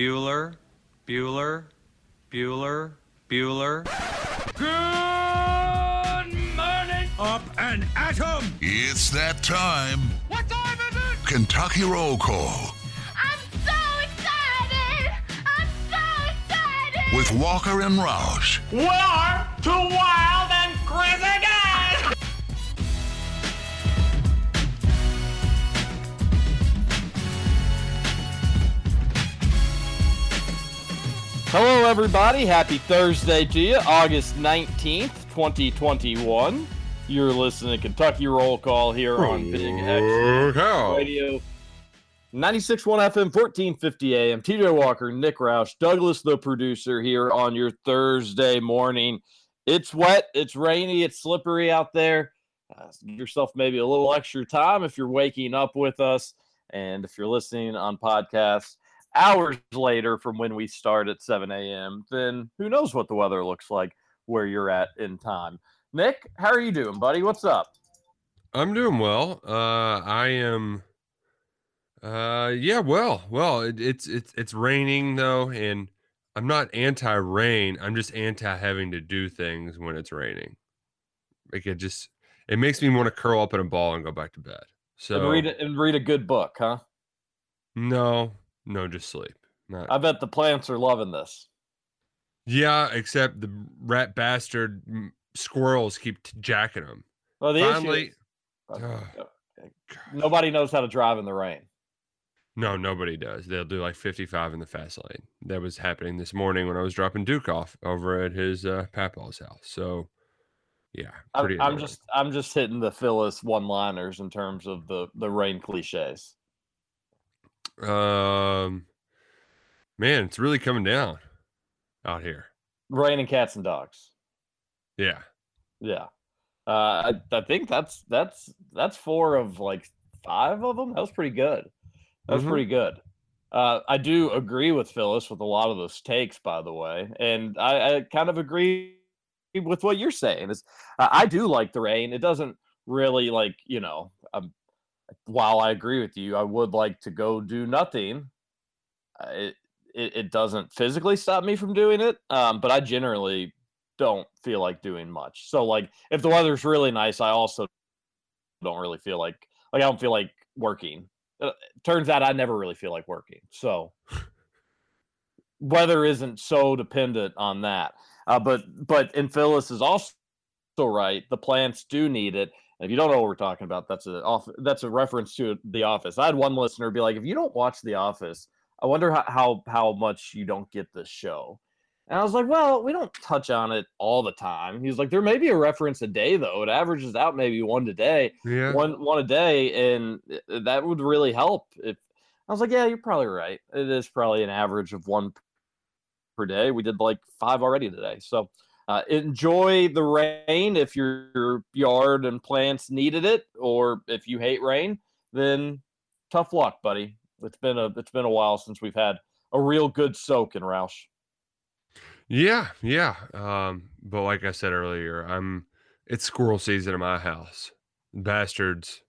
Bueller, Bueller, Bueller, Bueller. Good morning. Up and at 'em! It's that time. What time is it? Kentucky Roll Call I'm so excited! I'm so excited! with Walker and Roush. We are two wild Hello, everybody. Happy Thursday to you, August 19th, 2021. You're listening to Kentucky Roll Call here on Big X Radio. 96.1 FM, 1450 AM. TJ Walker, Nick Roush, Douglas, the producer, here on your Thursday morning. It's wet, it's rainy, it's slippery out there. Uh, give yourself maybe a little extra time if you're waking up with us. And if you're listening on podcasts, hours later from when we start at 7 a.m., then who knows what the weather looks like where you're at in time. Nick, how are you doing, buddy? What's up? I'm doing well. Uh, I am. Uh, yeah, well, well, it, it's it's it's raining though, and I'm not anti-rain. I'm just anti having to do things when it's raining. Like it just it makes me want to curl up in a ball and go back to bed. So and read and read a good book, huh? no, no, just sleep. Not I bet the plants are loving this. yeah, except the rat bastard squirrels keep t- jacking them. Well, the issue Finally, is- Ugh. nobody knows how to drive in the rain. No, nobody does. They'll do like 55 in the fast lane. That was happening this morning when I was dropping Duke off over at his uh, papaw's house. So, yeah, I'm. I'm just I'm just hitting the Phyllis one-liners in terms of the the rain cliches. Um, man, it's really coming down out here. Rain and cats and dogs. Yeah, Yeah. Uh, I, I think that's that's that's four of like five of them. That was pretty good. That was Mhm. pretty good. Uh, I do agree with Phyllis with a lot of those takes, by the way, and I, I kind of agree with what you're saying. Is I I do like the rain. It doesn't really like you know. Um, while I agree with you, I would like to go do nothing. Uh, It, it it doesn't physically stop me from doing it, um, but I generally don't feel like doing much. So like if the weather's really nice, I also don't really feel like like I don't feel like working. Uh, turns out I never really feel like working. So weather isn't so dependent on that. Uh, but but and Phyllis is also right. The plants do need it. If you don't know what we're talking about, that's a off that's a reference to The Office. I had one listener be like, if you don't watch The Office, I wonder how how, how much you don't get this show. And I was like, well, we don't touch on it all the time. He's like, there may be a reference a day though. It averages out maybe one a day, yeah. one one a day, and uh, that would really help. If I was like, yeah, you're probably right. It is probably an average of one per day. We did like five already today. So uh, enjoy the rain if your yard and plants needed it, or if you hate rain, then tough luck, buddy. It's been a it's been a while since we've had a real good soak in Roush. Yeah, yeah. Um, but like I said earlier, I'm it's squirrel season in my house. Bastards,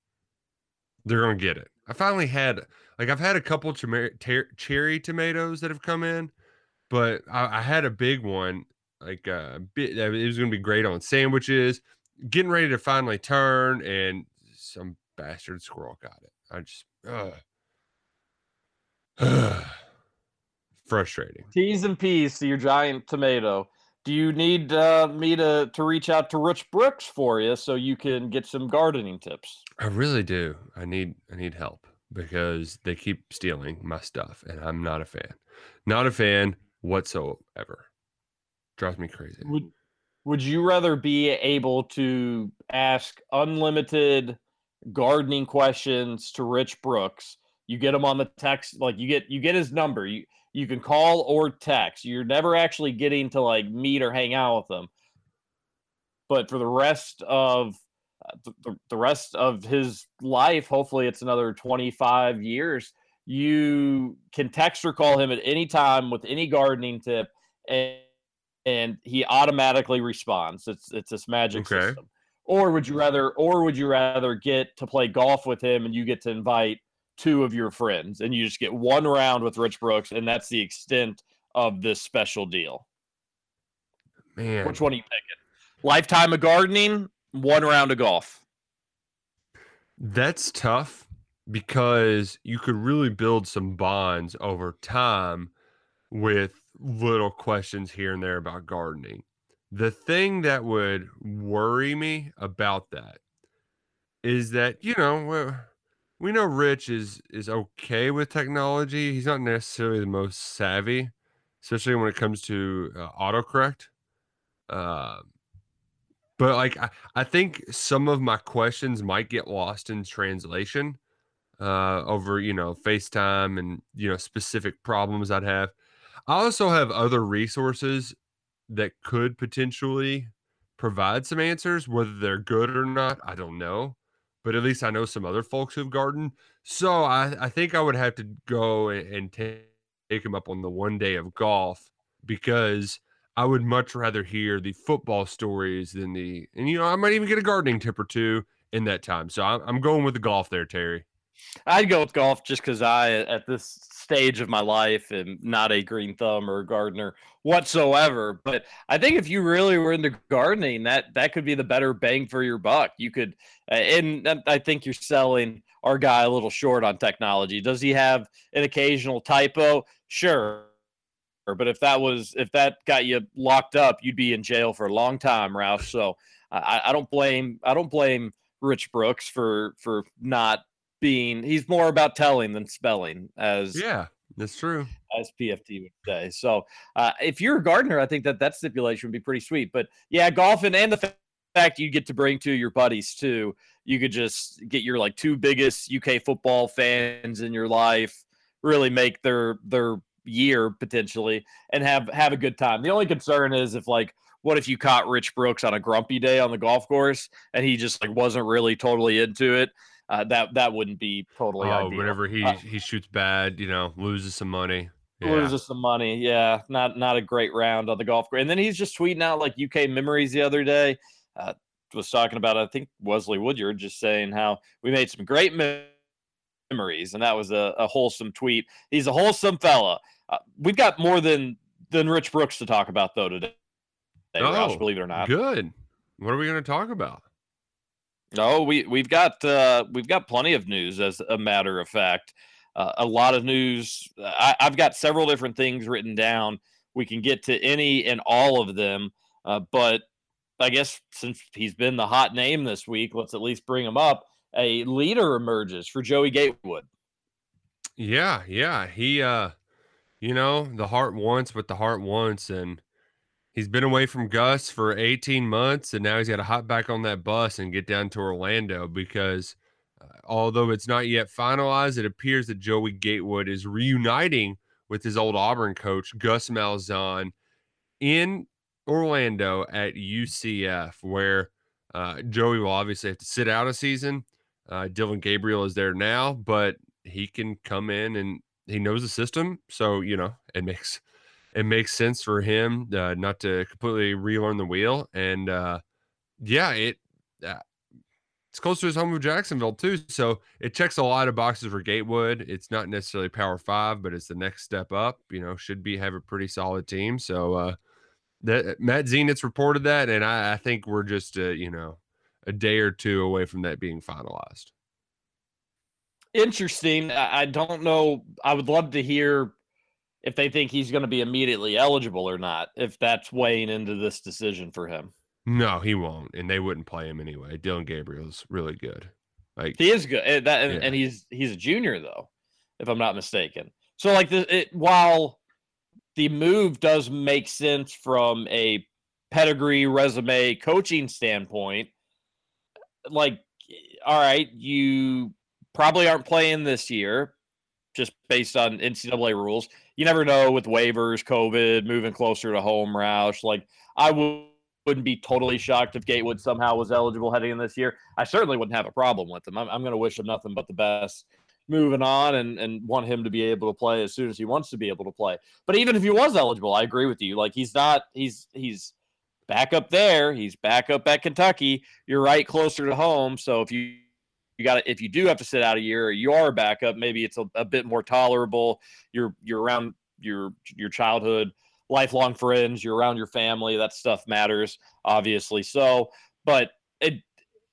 they're gonna get it. I finally had like I've had a couple chmer- ter- cherry tomatoes that have come in, but I, I had a big one. Like uh, bit, it was gonna be great on sandwiches. Getting ready to finally turn, and some bastard squirrel got it. I just, ugh. frustrating. T's and P's to your giant tomato. Do you need uh, me to, to reach out to Rich Brooks for you so you can get some gardening tips? I really do. I need I need help because they keep stealing my stuff and I'm not a fan. Not a fan whatsoever. Drives me crazy. Would Would you rather be able to ask unlimited gardening questions to Rich Brooks? You get him on the text, like you get you get his number. You you can call or text. You're never actually getting to like meet or hang out with him. But for the rest of uh, the, the rest of his life, hopefully it's another 25 years, you can text or call him at any time with any gardening tip and and he automatically responds. It's it's this magic Okay. system. Or would you rather or would you rather get to play golf with him and you get to invite two of your friends, and you just get one round with Rich Brooks, and that's the extent of this special deal. Man, Which one are you picking? Lifetime of gardening, one round of golf. That's tough because you could really build some bonds over time with little questions here and there about gardening. The thing that would worry me about that is that, you know, we- know Rich is is okay with technology. He's not necessarily the most savvy, especially when it comes to uh, autocorrect. Uh, but like I, I think some of my questions might get lost in translation uh, over you know FaceTime and you know specific problems I'd have. I also have other resources that could potentially provide some answers. Whether they're good or not, I don't know. But at least I know some other folks who've gardened. So I, I think I would have to go and take, take him up on the one day of golf because I would much rather hear the football stories than the, and you know, I might even get a gardening tip or two in that time. So I'm, I'm going with the golf there, Terry. I'd go with golf just because I, at this stage of my life, am not a green thumb or gardener whatsoever. But I think if you really were into gardening, that that could be the better bang for your buck. You could, uh, and and I think you're selling our guy a little short on technology. Does he have an occasional typo? Sure. But if that was if that got you locked up, you'd be in jail for a long time, Roush. So I, I don't blame I don't blame Rich Brooks for for not being he's more about telling than spelling as Yeah, that's true. as pft would say. So uh, if you're a gardener i think that that stipulation would be pretty sweet but yeah golfing and the fact you get to bring to your buddies too you could just get your like two biggest uk football fans in your life really make their their year potentially and have have a good time. The only concern is if like what if you caught rich brooks on a grumpy day on the golf course and he just like wasn't really totally into it uh, that that wouldn't be totally oh, ideal. whenever he Uh, he shoots bad, you know, loses some money. Yeah. loses some money. Yeah, not not a great round on the golf course. And then he's just tweeting out like UK memories the other day. Uh, was talking about I think Wesley Woodyard just saying how we made some great me- memories, and that was a, a wholesome tweet. He's a wholesome fella. Uh, we've got more than than Rich Brooks to talk about though today. Oh, believe it or not. Good. What are we going to talk about? No, we we've got uh, we've got plenty of news. As a matter of fact, uh, a lot of news. I, I've got several different things written down. We can get to any and all of them, uh, but I guess since he's been the hot name this week, let's at least bring him up. A leader emerges for Joey Gatewood. Yeah, yeah. He uh you know, the heart wants what the heart wants and he's been away from Gus for 18 months and now he's got to hop back on that bus and get down to Orlando because uh, although it's not yet finalized, it appears that Joey Gatewood is reuniting with his old Auburn coach Gus Malzahn in Orlando at UCF where uh, Joey will obviously have to sit out a season. Uh, Dillon Gabriel is there now, but he can come in and he knows the system, so you know it makes it makes sense for him uh, not to completely relearn the wheel. And uh, yeah, it uh, it's close to his home of Jacksonville too, so it checks a lot of boxes for Gatewood. It's not necessarily Power Five, but it's the next step up. You know, should be have a pretty solid team. So uh, that Matt Zenitz reported that, and I, I think we're just uh, you know a day or two away from that being finalized. Interesting. I, I don't know. I would love to hear if they think he's going to be immediately eligible or not. If that's weighing into this decision for him. No, he won't, and they wouldn't play him anyway. Dillon Gabriel's really good. Like He is good. and That and, Yeah. and he's he's a junior though, if I'm not mistaken. So like the it, while the move does make sense from a pedigree, resume, coaching standpoint, like all right, you probably aren't playing this year just based on NCAA rules. You never know with waivers, COVID, moving closer to home, Roush. Like I would wouldn't be totally shocked if Gatewood somehow was eligible heading in this year. I certainly wouldn't have a problem with him. I'm, I'm going to wish him nothing but the best moving on and, and want him to be able to play as soon as he wants to be able to play. But even if he was eligible, I agree with you. Like he's not, he's, he's back up there. He's back up at Kentucky. You're right closer to home. So if you you got to if you do have to sit out a year or you are a backup, maybe it's a, a bit more tolerable. You're you're around your your childhood lifelong friends, you're around your family. That stuff matters, obviously. So, but it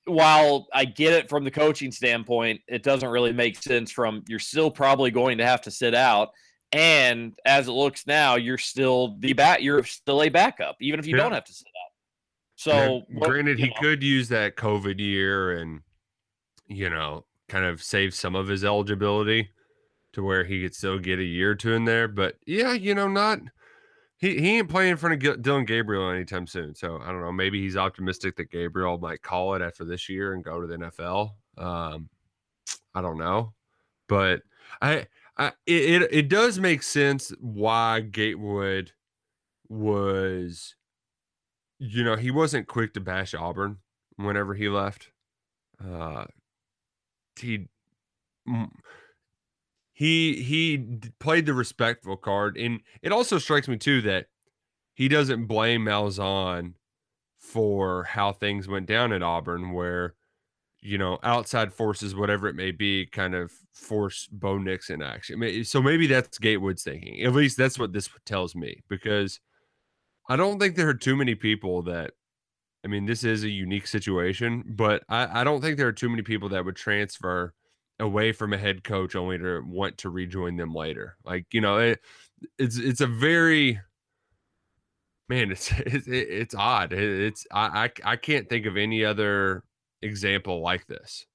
while I get it from the coaching standpoint, it doesn't really make sense from you're still probably going to have to sit out. And as it looks now, you're still the bat you're still a backup, even if you Yeah. don't have to sit out. So Now, what- granted, he know, could use that COVID year and, you know, kind of save some of his eligibility to where he could still get a year or two in there. But yeah, you know, not he, he ain't playing in front of Gil- Dillon Gabriel anytime soon. So I don't know. Maybe he's optimistic that Gabriel might call it after this year and go to the NFL. Um, I don't know, but I, I it, it it does make sense why Gatewood was you know, he wasn't quick to bash Auburn whenever he left. Uh, he he he played the respectful card, and it also strikes me too that he doesn't blame Malzahn for how things went down at Auburn, where you know outside forces, whatever it may be, kind of force Bo Nix in action. So maybe that's Gatewood's thinking. At least that's what this tells me because I don't think there are too many people that. I mean, this is a unique situation, but I, I don't think there are too many people that would transfer away from a head coach only to want to rejoin them later. Like you know, it, it's it's a very man, it's it's, it's odd. It, it's I, I I can't think of any other example like this.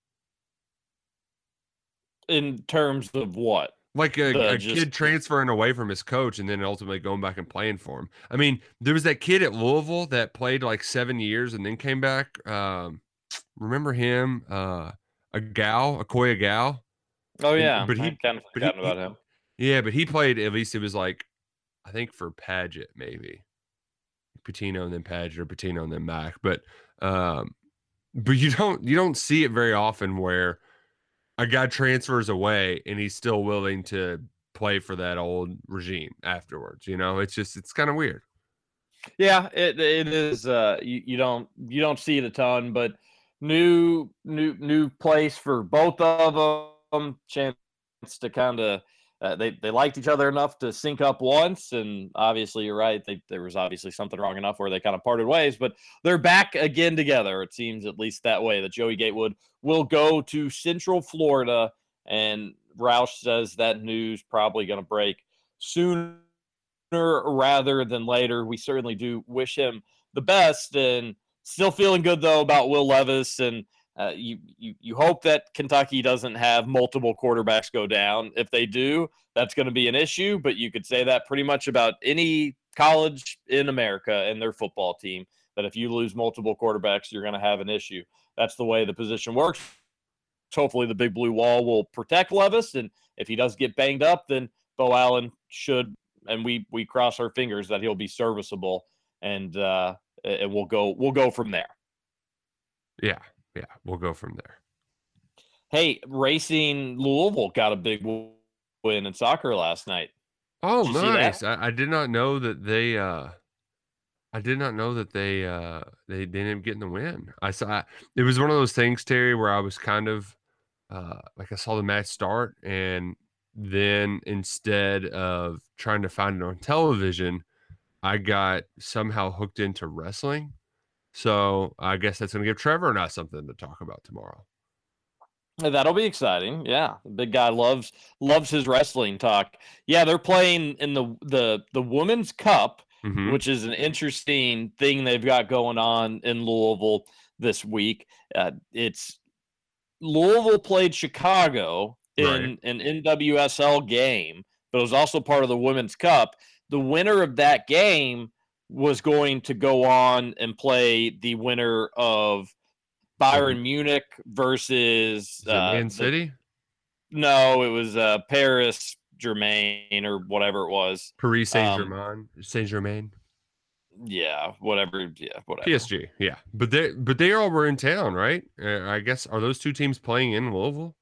in terms of what? Like a, The a just- kid transferring away from his coach and then ultimately going back and playing for him. I mean, there was that kid at Louisville that played like seven years and then came back. Um, remember him? Uh, Agau, a Koya gal. Oh And- yeah, but he- kind of but he- about him. Yeah, but he played at least it was like I think for Padgett maybe. Pitino and then Padgett or Pitino and then Mac. But um but you don't you don't see it very often where a guy transfers away and he's still willing to play for that old regime afterwards. You know, it's just it's kind of weird. Yeah, it it is. Uh, you, you don't you don't see it a ton, but new new new place for both of them. Chance to kind of uh, they they liked each other enough to sync up once, and obviously you're right. They, there was obviously something wrong enough where they kind of parted ways, but they're back again together. It seems at least that way. That Joey Gatewood will go to Central Florida, and Roush says that news probably going to break sooner rather than later. We certainly do wish him the best, and still feeling good though about Will Levis. And uh, you, you you hope that Kentucky doesn't have multiple quarterbacks go down. If they do, that's going to be an issue. But you could say that pretty much about any college in America and their football team. That if you lose multiple quarterbacks, you're going to have an issue. That's the way the position works. Hopefully, the big blue wall will protect Levis, and if he does get banged up, then Beau Allen should, and we we cross our fingers that he'll be serviceable, and uh, and we'll go we'll go from there. Yeah, yeah, we'll go from there. Hey, Racing Louisville got a big win in soccer last night. Oh, Did you see that? nice. I, I did not know that they uh I did not know that they uh they, they ended up getting the win. I saw it was one of those things, Terry, where I was kind of uh like I saw the match start and then instead of trying to find it on television, I got somehow hooked into wrestling. So I guess that's gonna give Trevor and I something to talk about tomorrow. Uh, That'll be exciting. Yeah, the big guy loves loves his wrestling talk. Yeah, they're playing in the the the Women's Cup, Mhm. which is an interesting thing they've got going on in Louisville this week. Uh, it's Louisville played Chicago in Right. an NWSL game, but it was also part of the Women's Cup. The winner of that game was going to go on and play the winner of Bayern Munich versus uh, Man the- City? no, it was uh, Paris Germain or whatever it was. Paris Saint um, Germain. Saint Germain. Yeah, whatever. Yeah, whatever. PSG, yeah, but they but they all were in town, right? Uh, I guess are those two teams playing in Louisville?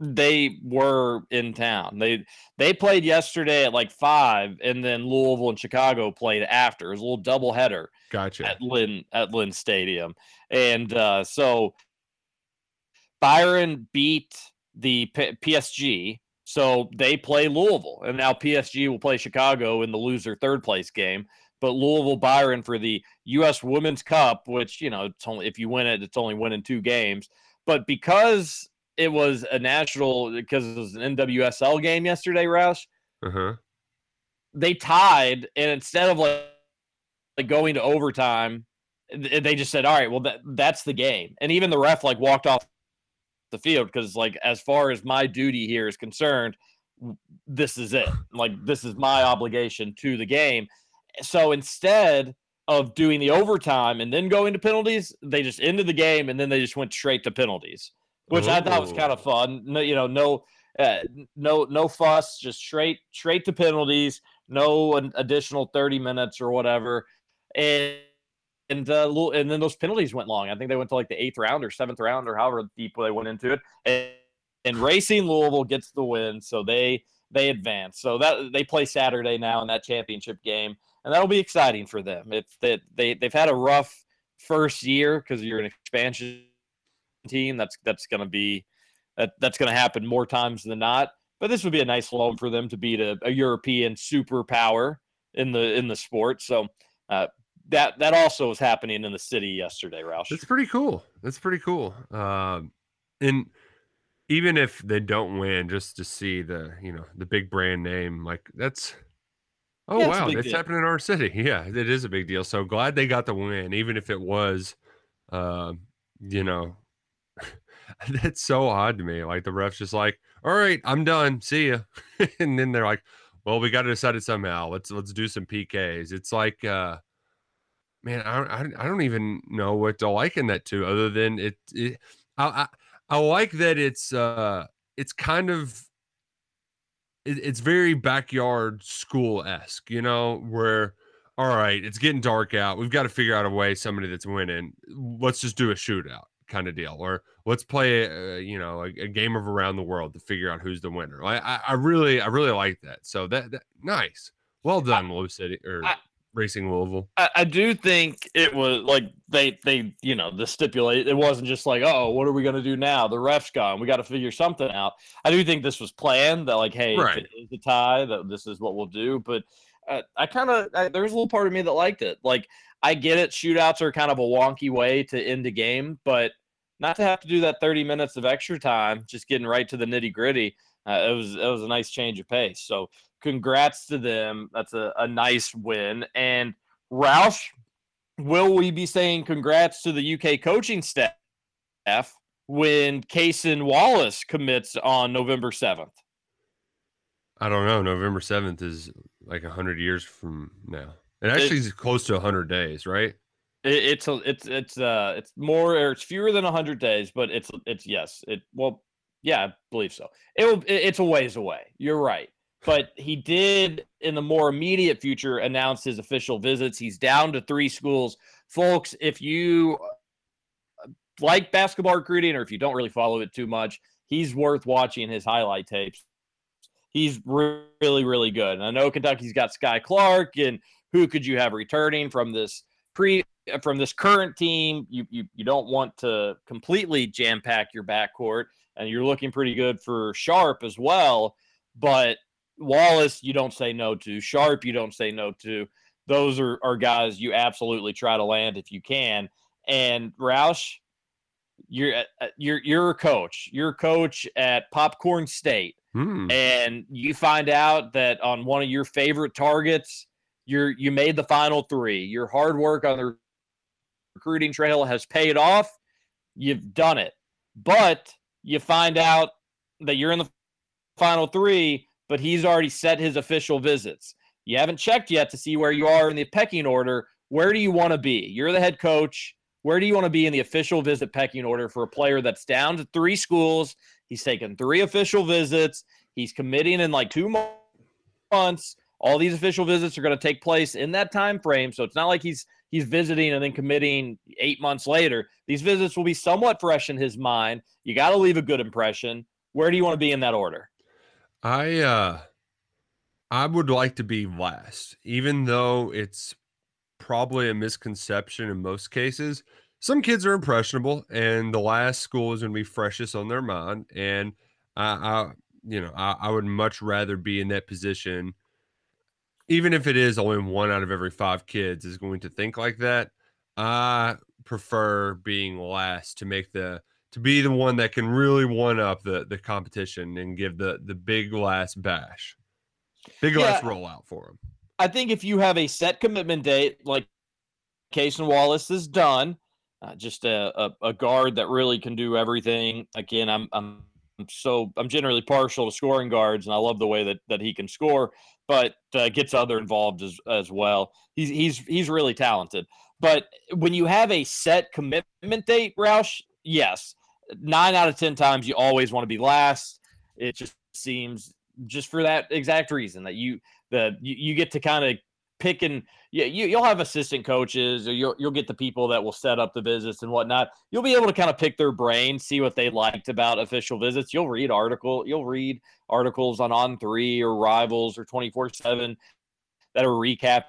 They were in town. They they played yesterday at like five, and then Louisville and Chicago played after. It was a little double header Gotcha. at Lynn at Lynn Stadium, and uh, so Bayern beat the P- PSG, so they play Louisville, and now PSG will play Chicago in the loser third place game. But Louisville Bayern for the U.S. Women's Cup, which you know, it's only if you win it, it's only winning two games. But because it was a national, because it was an NWSL game yesterday, Roush, Uh huh. they tied, and instead of like, like going to overtime, they just said, "All right, well that that's the game." And even the ref like walked off the field because like as far as my duty here is concerned, this is it. Like this is my obligation to the game. So instead of doing the overtime and then going to penalties, they just ended the game and then they just went straight to penalties, which I thought was kind of fun. No, you know, no, uh, no, no fuss, just straight, straight to penalties. No an additional thirty minutes or whatever, and and uh, and then those penalties went long. I think they went to like the eighth round or seventh round or however deep they went into it. And, and Racing Louisville gets the win, so they they advance. So that they play Saturday now in that championship game, and that'll be exciting for them. If that they they've had a rough first year because you're an expansion team. That's that's going to be that that's going to happen more times than not. But this would be a nice loan for them to beat a, a European superpower in the in the sport. So uh, that that also was happening in the city yesterday, Roush. That's pretty cool. That's pretty cool. Um, and even if they don't win, just to see the you know the big brand name, like that's oh Yeah, it's wow, that's happening in our city. Yeah, it is a big deal. So glad they got the win, even if it was, um, you know, that's so odd to me. Like the refs just like, all right, I'm done. See ya, and then they're like, well, we got to decide it somehow. Let's let's do some PKs. It's like. uh man, I don't, I don't- even know what to liken that to, other than it. it I, I I like that it's uh it's kind of it, it's very backyard school esque, you know, where all right, it's getting dark out. We've got to figure out a way somebody that's winning. Let's just do a shootout kind of deal, or let's play uh, you know a, a game of around the world to figure out who's the winner. I I, I really I really like that. So that, that nice, well done, Lou City or I- Racing Louisville. I, I do think it was like they they you know the stipulate it wasn't just like oh what are we gonna do now the ref's gone we got to figure something out. I do think this was planned that like hey Right. if it is a tie that this is what we'll do. But uh, I kind of there's a little part of me that liked it. Like I get it, shootouts are kind of a wonky way to end a game, but not to have to do that 30 minutes of extra time, just getting right to the nitty gritty. Uh, it was it was a nice change of pace. So congrats to them. That's a, a nice win. And Roush, will we be saying congrats to the UK coaching staff when Kason Wallace commits on November 7th? I don't know. November seventh is like hundred years from now. It actually is close to hundred days, right? It, it's a, it's it's uh it's more or it's fewer than 100 days, but it's it's yes. It well yeah, I believe so. It will it- it's a ways away. You're right. But he did in the more immediate future announce his official visits. He's down to 3 schools. Folks, if you uh, like basketball recruiting or if you don't really follow it too much, he's worth watching his highlight tapes. He's really really good. And I know Kentucky's got Skyy Clark and who could you have returning from this pre from this current team? You you, you don't want to completely jam pack your backcourt, and you're looking pretty good for Sharpe as well. But Wallace, you don't say no to. Sharpe, you don't say no to. Those are, are guys you absolutely try to land if you can. And Roush, you're uh, you're you're a coach. You're a coach at Popcorn State Hmm. and you find out that on one of your favorite targets, you're you made the final three. Your hard work on the recruiting trail has paid off. You've done it. But you find out that you're in the final three, but he's already set his official visits. You haven't checked yet to see where you are in the pecking order. Where do you want to be? You're the head coach. Where do you want to be in the official visit pecking order for a player that's down to three schools? He's taken three official visits. He's committing in like two months. All these official visits are going to take place in that time frame. So it's not like he's he's visiting and then committing eight months later. These visits will be somewhat fresh in his mind. You got to leave a good impression. Where do you want to be in that order? I uh I would like to be last, even though it's probably a misconception in most cases. some kids are impressionable, and the last school is going to be freshest on their mind. And I, I you know, I, I would much rather be in that position, even if it is only one out of every five kids is going to think like that. I prefer being last to make the to be the one that can really one up the the competition and give the the big last bash, big Yeah. last rollout for them. I think if you have a set commitment date, like Kason Wallace has done, uh, just a, a, a guard that really can do everything. Again, I'm I'm I'm so I'm generally partial to scoring guards, and I love the way that that he can score, but uh, gets other involved as as well. He's he's he's really talented. But when you have a set commitment date, Roush, yes, nine out of ten times you always want to be last. It just seems just for that exact reason that you the you, you get to kind of pick and yeah, you, you'll have assistant coaches or you'll, you'll get the people that will set up the visits and whatnot. You'll be able to kind of pick their brain, see what they liked about official visits. You'll read article, you'll read articles on On Three or Rivals or twenty four seven that are recapping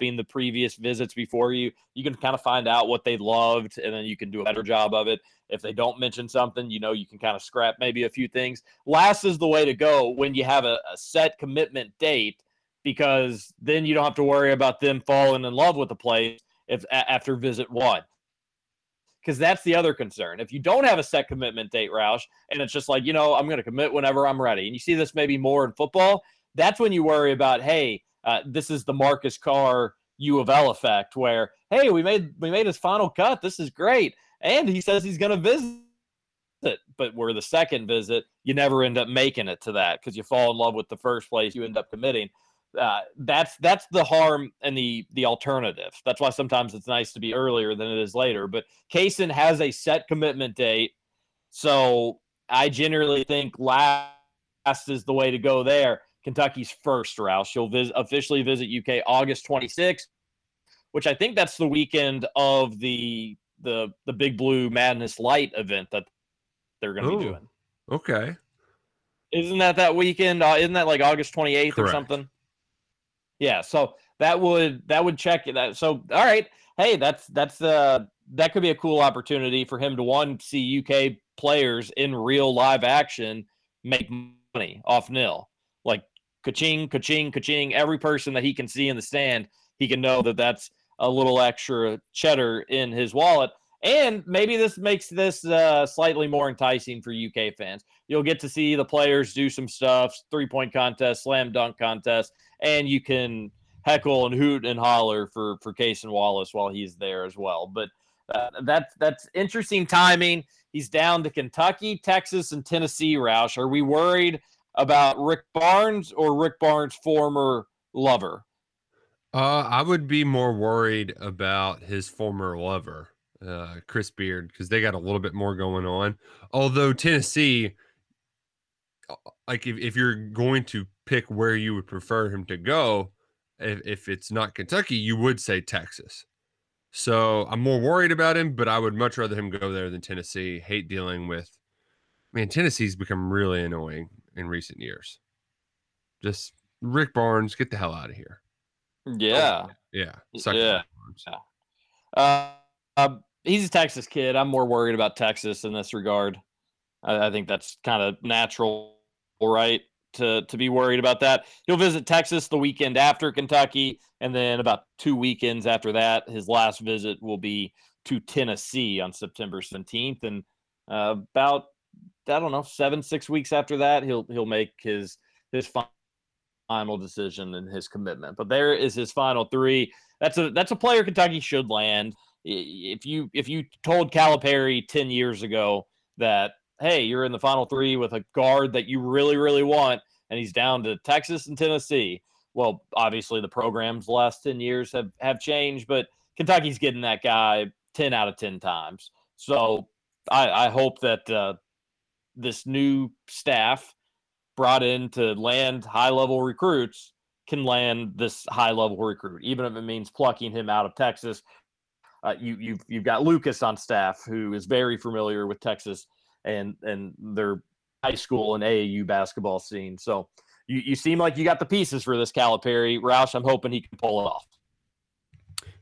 the previous visits before you. You can kind of find out what they loved, and then you can do a better job of it. If they don't mention something, you know you can kind of scrap maybe a few things. Last is the way to go when you have a, a set commitment date because then you don't have to worry about them falling in love with the place if after visit one. Because that's the other concern. If you don't have a set commitment date, Roush, and it's just like, you know, I'm going to commit whenever I'm ready, and you see this maybe more in football, that's when you worry about, hey, uh, this is the Marcus Carr U of L effect, where hey, we made we made his final cut. This is great, and he says he's going to visit. But where the second visit, you never end up making it to that because you fall in love with the first place. You end up committing uh, that's that's the harm and the the alternative. That's why sometimes it's nice to be earlier than it is later. But Kason has a set commitment date, so I generally think last is the way to go there. Kentucky's first, Roush. She'll vis- officially visit UK August 26th, which I think that's the weekend of the the the Big Blue Madness Light event that they're going to be doing. Okay. Isn't that that weekend? Uh, isn't that like August 28th or something? Yeah, so that would that would check that. So all right, hey, that's that's uh that could be a cool opportunity for him to one see UK players in real live action make money off NIL. Like kaching, kaching, ka-ching. Every person that he can see in the stand, he can know that that's a little extra cheddar in his wallet. And maybe this makes this uh, slightly more enticing for UK fans. You'll get to see the players do some stuff, three point contest, slam dunk contest, and you can heckle and hoot and holler for for Kason Wallace while he's there as well. But uh, that's that's interesting timing. He's down to Kentucky, Texas, and Tennessee. Roush, are we worried about Rick Barnes or Rick Barnes' former lover? Uh, I would be more worried about his former lover, uh, Chris Beard, because they got a little bit more going on. Although Tennessee, like if, if you're going to pick where you would prefer him to go, if, if it's not Kentucky, you would say Texas. So I'm more worried about him, but I would much rather him go there than Tennessee. Hate dealing with, man, Tennessee's become really annoying in recent years. Just Rick Barnes, get the hell out of here. Yeah. Yeah. Y- suck yeah. Uh, uh, he's a Texas kid. I'm more worried about Texas in this regard. I, I think that's kind of natural, right? To to be worried about that. He'll visit Texas the weekend after Kentucky, and then about two weekends after that, his last visit will be to Tennessee on September 17th, and uh, about I don't know seven six weeks after that, he'll he'll make his his fi- final decision and his commitment. But there is his final three that's a that's a player Kentucky should land. If you if you told Calipari ten years ago that hey you're in the final three with a guard that you really really want and he's down to Texas and Tennessee, well obviously the programs the last ten years have have changed, but Kentucky's getting that guy ten out of ten times. So I, I hope that uh, this new staff brought in to land high level recruits can land this high level recruit, even if it means plucking him out of Texas. Uh, you, you've you've got Lucas on staff who is very familiar with Texas and and their high school and AAU basketball scene. So you, you seem like you got the pieces for this Calipari. Roush, I'm hoping he can pull it off.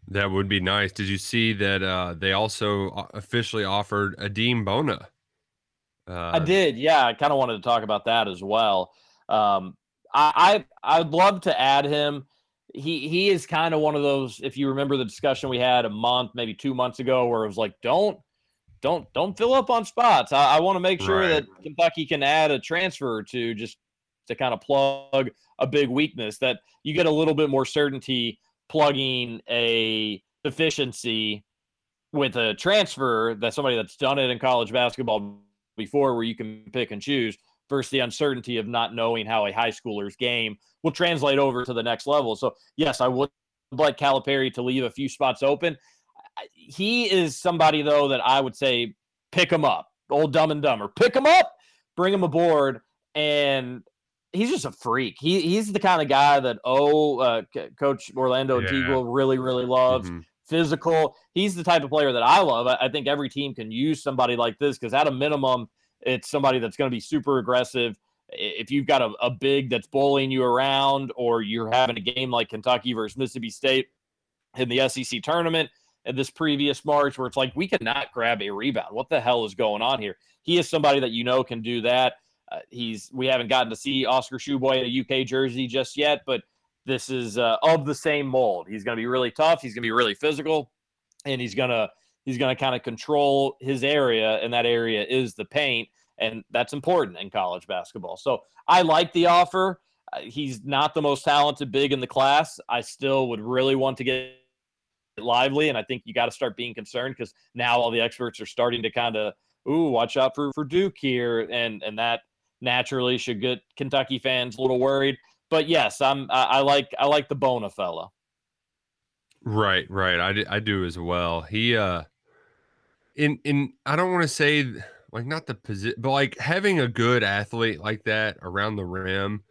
That would be nice. Did you see that uh, they also officially offered Adem Bona? Uh, I did, yeah. I kind of wanted to talk about that as well. Um, I, I I'd love to add him. He he is kind of one of those. If you remember the discussion we had a month, maybe two months ago, where it was like, don't don't don't fill up on spots. I, I want to make sure Right. that Kentucky can add a transfer to just to kind of plug a big weakness that you get a little bit more certainty plugging a deficiency with a transfer that somebody that's done it in college basketball before where you can pick and choose versus the uncertainty of not knowing how a high schooler's game will translate over to the next level. So yes, I would like Calipari to leave a few spots open. He is somebody though that I would say pick him up, old dumb and dumber, pick him up, bring him aboard, and he's just a freak. He he's the kind of guy that oh, uh, C- Coach Orlando Yeah. Really really loves mhm. physical. He's the type of player that I love. I, I think every team can use somebody like this because at a minimum, it's somebody that's going to be super aggressive. If you've got a, a big that's bullying you around, or you're having a game like Kentucky versus Mississippi State in the SEC tournament this previous March, where it's like we cannot grab a rebound. What the hell is going on here? He is somebody that you know can do that. Uh, he's we haven't gotten to see Oscar Tshiebwe in a UK jersey just yet, but this is uh, of the same mold. He's going to be really tough. He's going to be really physical, and he's gonna he's gonna kind of control his area, and that area is the paint, and that's important in college basketball. So I like the offer. Uh, he's not the most talented big in the class. I still would really want to get Lively, and I think you got to start being concerned because now all the experts are starting to kind of ooh watch out for for Duke here, and and that naturally should get Kentucky fans a little worried. But yes, I'm I, I like I like the Bona fella. Right, right. I, I do as well. He uh in in I don't want to say like not the position, but like having a good athlete like that around the rim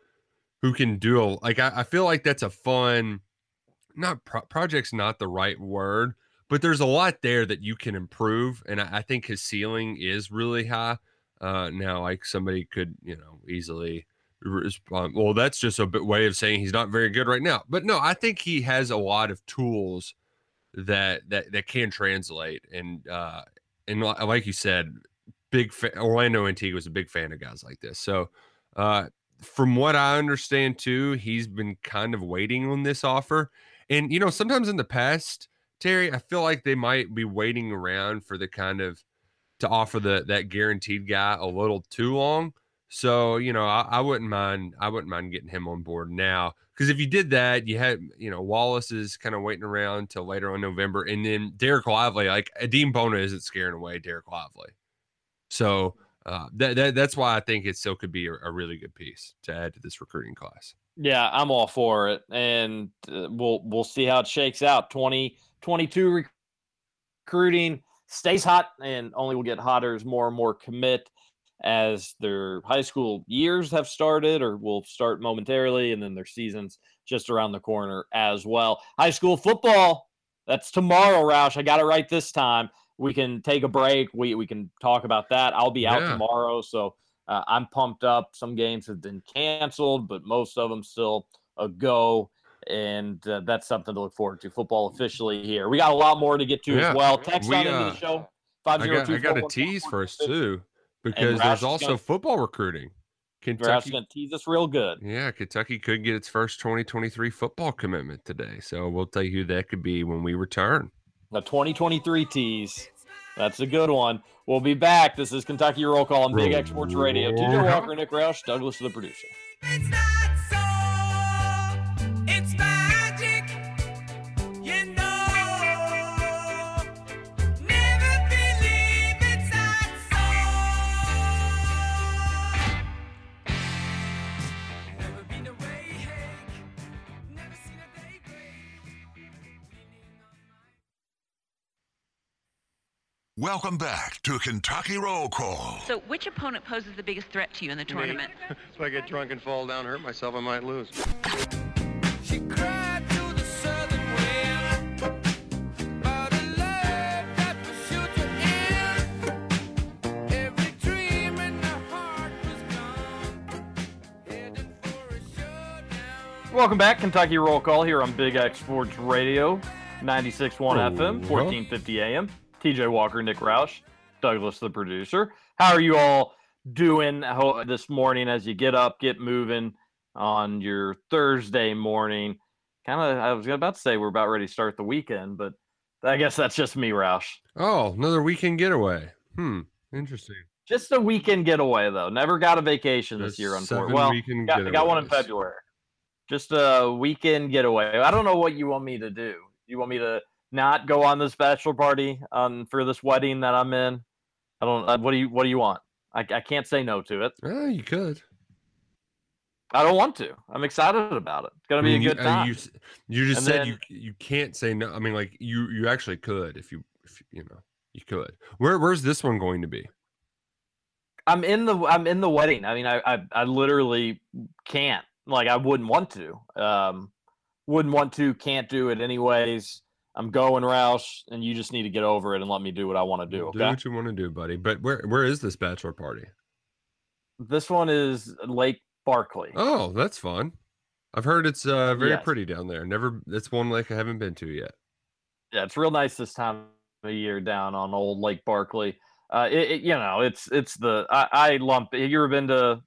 who can do a, like I, I feel like that's a fun not pro- project's not the right word, but there's a lot there that you can improve, and I, I think his ceiling is really high. Uh, now, like somebody could you know easily respond. Well, that's just a way of saying he's not very good right now. But no, I think he has a lot of tools that that that can translate, and uh, and like you said, big fa- Orlando Antigua was a big fan of guys like this. So, uh, from what I understand too, he's been kind of waiting on this offer. And you know, sometimes in the past, Terry, I feel like they might be waiting around for the kind of to offer the that guaranteed guy a little too long. So you know, I, I wouldn't mind. I wouldn't mind getting him on board now because if you did that, you had you know Wallace is kind of waiting around till later on November, and then Derek Lively, like Adem Bona, isn't scaring away Derek Lively. So uh, that, that that's why I think it still could be a, a really good piece to add to this recruiting class. Yeah, I'm all for it, and uh, we'll we'll see how it shakes out. 2022 rec- recruiting stays hot, and only will get hotter as more and more commit as their high school years have started, or will start momentarily, and then their seasons just around the corner as well. High school football, that's tomorrow, Roush. I got it right this time. We can take a break. We we can talk about that. I'll be out Yeah. tomorrow, so uh, I'm pumped up. Some games have been canceled, but most of them still a go. And uh, that's something to look forward to. Football officially here. We got a lot more to get to Yeah, as well. Text we, on into uh, the show. I got, I got a tease for us too because there's also gonna- football recruiting. Kentucky, going to tease us real good. yeah, Kentucky could get its first 2023 football commitment today. So we'll tell you who that could be when we return. The 2023 tease. That's a good one. We'll be back. This is Kentucky Roll Call on Big X Sports Radio. TJ Walker, Nick Roush, Douglas the producer. Welcome back to Kentucky Roll Call. So, which opponent poses the biggest threat to you in the tournament? If I get drunk and fall down, hurt myself, I might lose. She cried to the southern wind about a love that pursued her in. Every dream in her heart was gone, heading for a showdown. Welcome back, Kentucky Roll Call here on Big X Sports Radio. 96.1 Oh, FM, 1450 AM. TJ Walker, Nick Roush, Douglas the producer. How are you all doing this morning as you get up, get moving on your Thursday morning? Kind of, I was about to say we're about ready to start the weekend, but I guess that's just me, Roush. Oh, another weekend getaway. Hmm. Interesting. Just a weekend getaway, though. Never got a vacation this year, unfortunately. Well, got, got one in. February. Just a weekend getaway. I don't know what you want me to do. You want me to not go on this bachelor party um, for this wedding that I'm in? I don't. Uh, what do you What do you want? I, I can't say no to it. Oh, you could. I don't want to. I'm excited about it. It's gonna I be a good uh, time. You, you just And said then- you you can't say no. I mean, like you you actually could if you if you know you could. Where where's this one going to be? I'm in the I'm in the wedding. I mean, I I, I literally can't. Like, I wouldn't want to. Um, wouldn't want to. Can't do it anyways. I'm going, Roush, and you just need to get over it and let me do what I want to do. Do what you want to do, buddy. But where where is this bachelor party? This one is Lake Barkley. Oh, that's fun. I've heard it's uh, very Yes. pretty down there. Never. That's one lake I haven't been to yet. Yeah, it's real nice this time of year down on old Lake Barkley. Uh, it, it- you know, it's it's the I, I lump. Have you ever been to?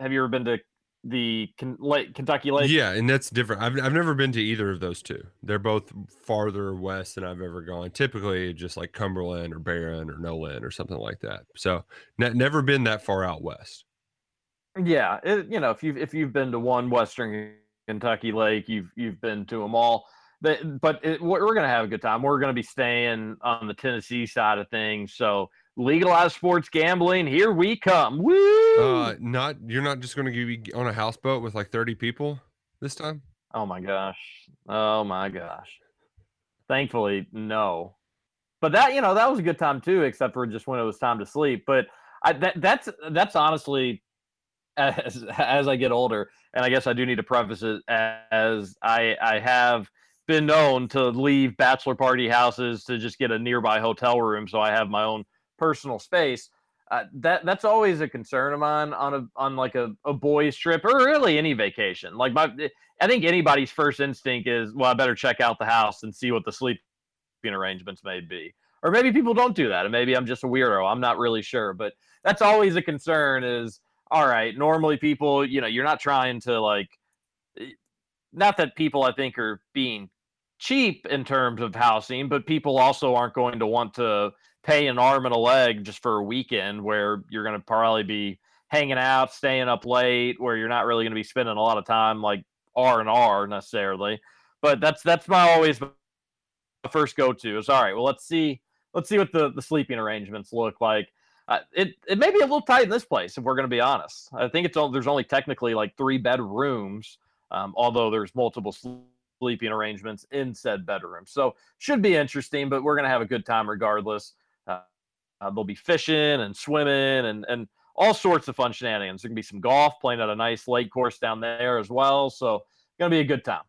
Have you ever been to the Kentucky Lake? Yeah, and that's different. I've I've never been to either of those two. They're both farther west than I've ever gone. Typically, just like Cumberland or Barren or Nolin or something like that. So, ne- never been that far out west. Yeah, it, you know, if you've if you've been to one Western Kentucky lake, you've you've been to them all. But but it, we're we're gonna have a good time. We're gonna be staying on the Tennessee side of things. So legalized sports gambling, here we come. Woo! Uh, not you're not just going to be on a houseboat with like 30 people this time. oh my gosh. Oh my gosh. Thankfully, no. But that you know that was a good time too, except for just when it was time to sleep. But I, that that's that's honestly as as I get older, and I guess I do need to preface it as I I have been known to leave bachelor party houses to just get a nearby hotel room so I have my own personal space. Uh, that that's always a concern of mine on a on like a, a boys trip or really any vacation. Like my I think anybody's first instinct is well I better check out the house and see what the sleeping arrangements may be. Or maybe people don't do that and maybe I'm just a weirdo. I'm not really sure, but that's always a concern is all right, normally people, you know, you're not trying to like eh, not that people I think are being cheap in terms of housing, but people also aren't going to want to pay an arm and a leg just for a weekend where you're going to probably be hanging out, staying up late, where you're not really going to be spending a lot of time like R and R necessarily. But that's that's my always first go to is all right. Well, let's see let's see what the the sleeping arrangements look like. Uh, it it may be a little tight in this place if we're going to be honest. I think it's only, there's only technically like three bedrooms, um, although there's multiple sleeping arrangements in said bedroom. So should be interesting, but we're going to have a good time regardless. Uh, uh, there'll be fishing and swimming and and all sorts of fun shenanigans. There can be some golf playing at a nice lake course down there as well. So gonna be a good time.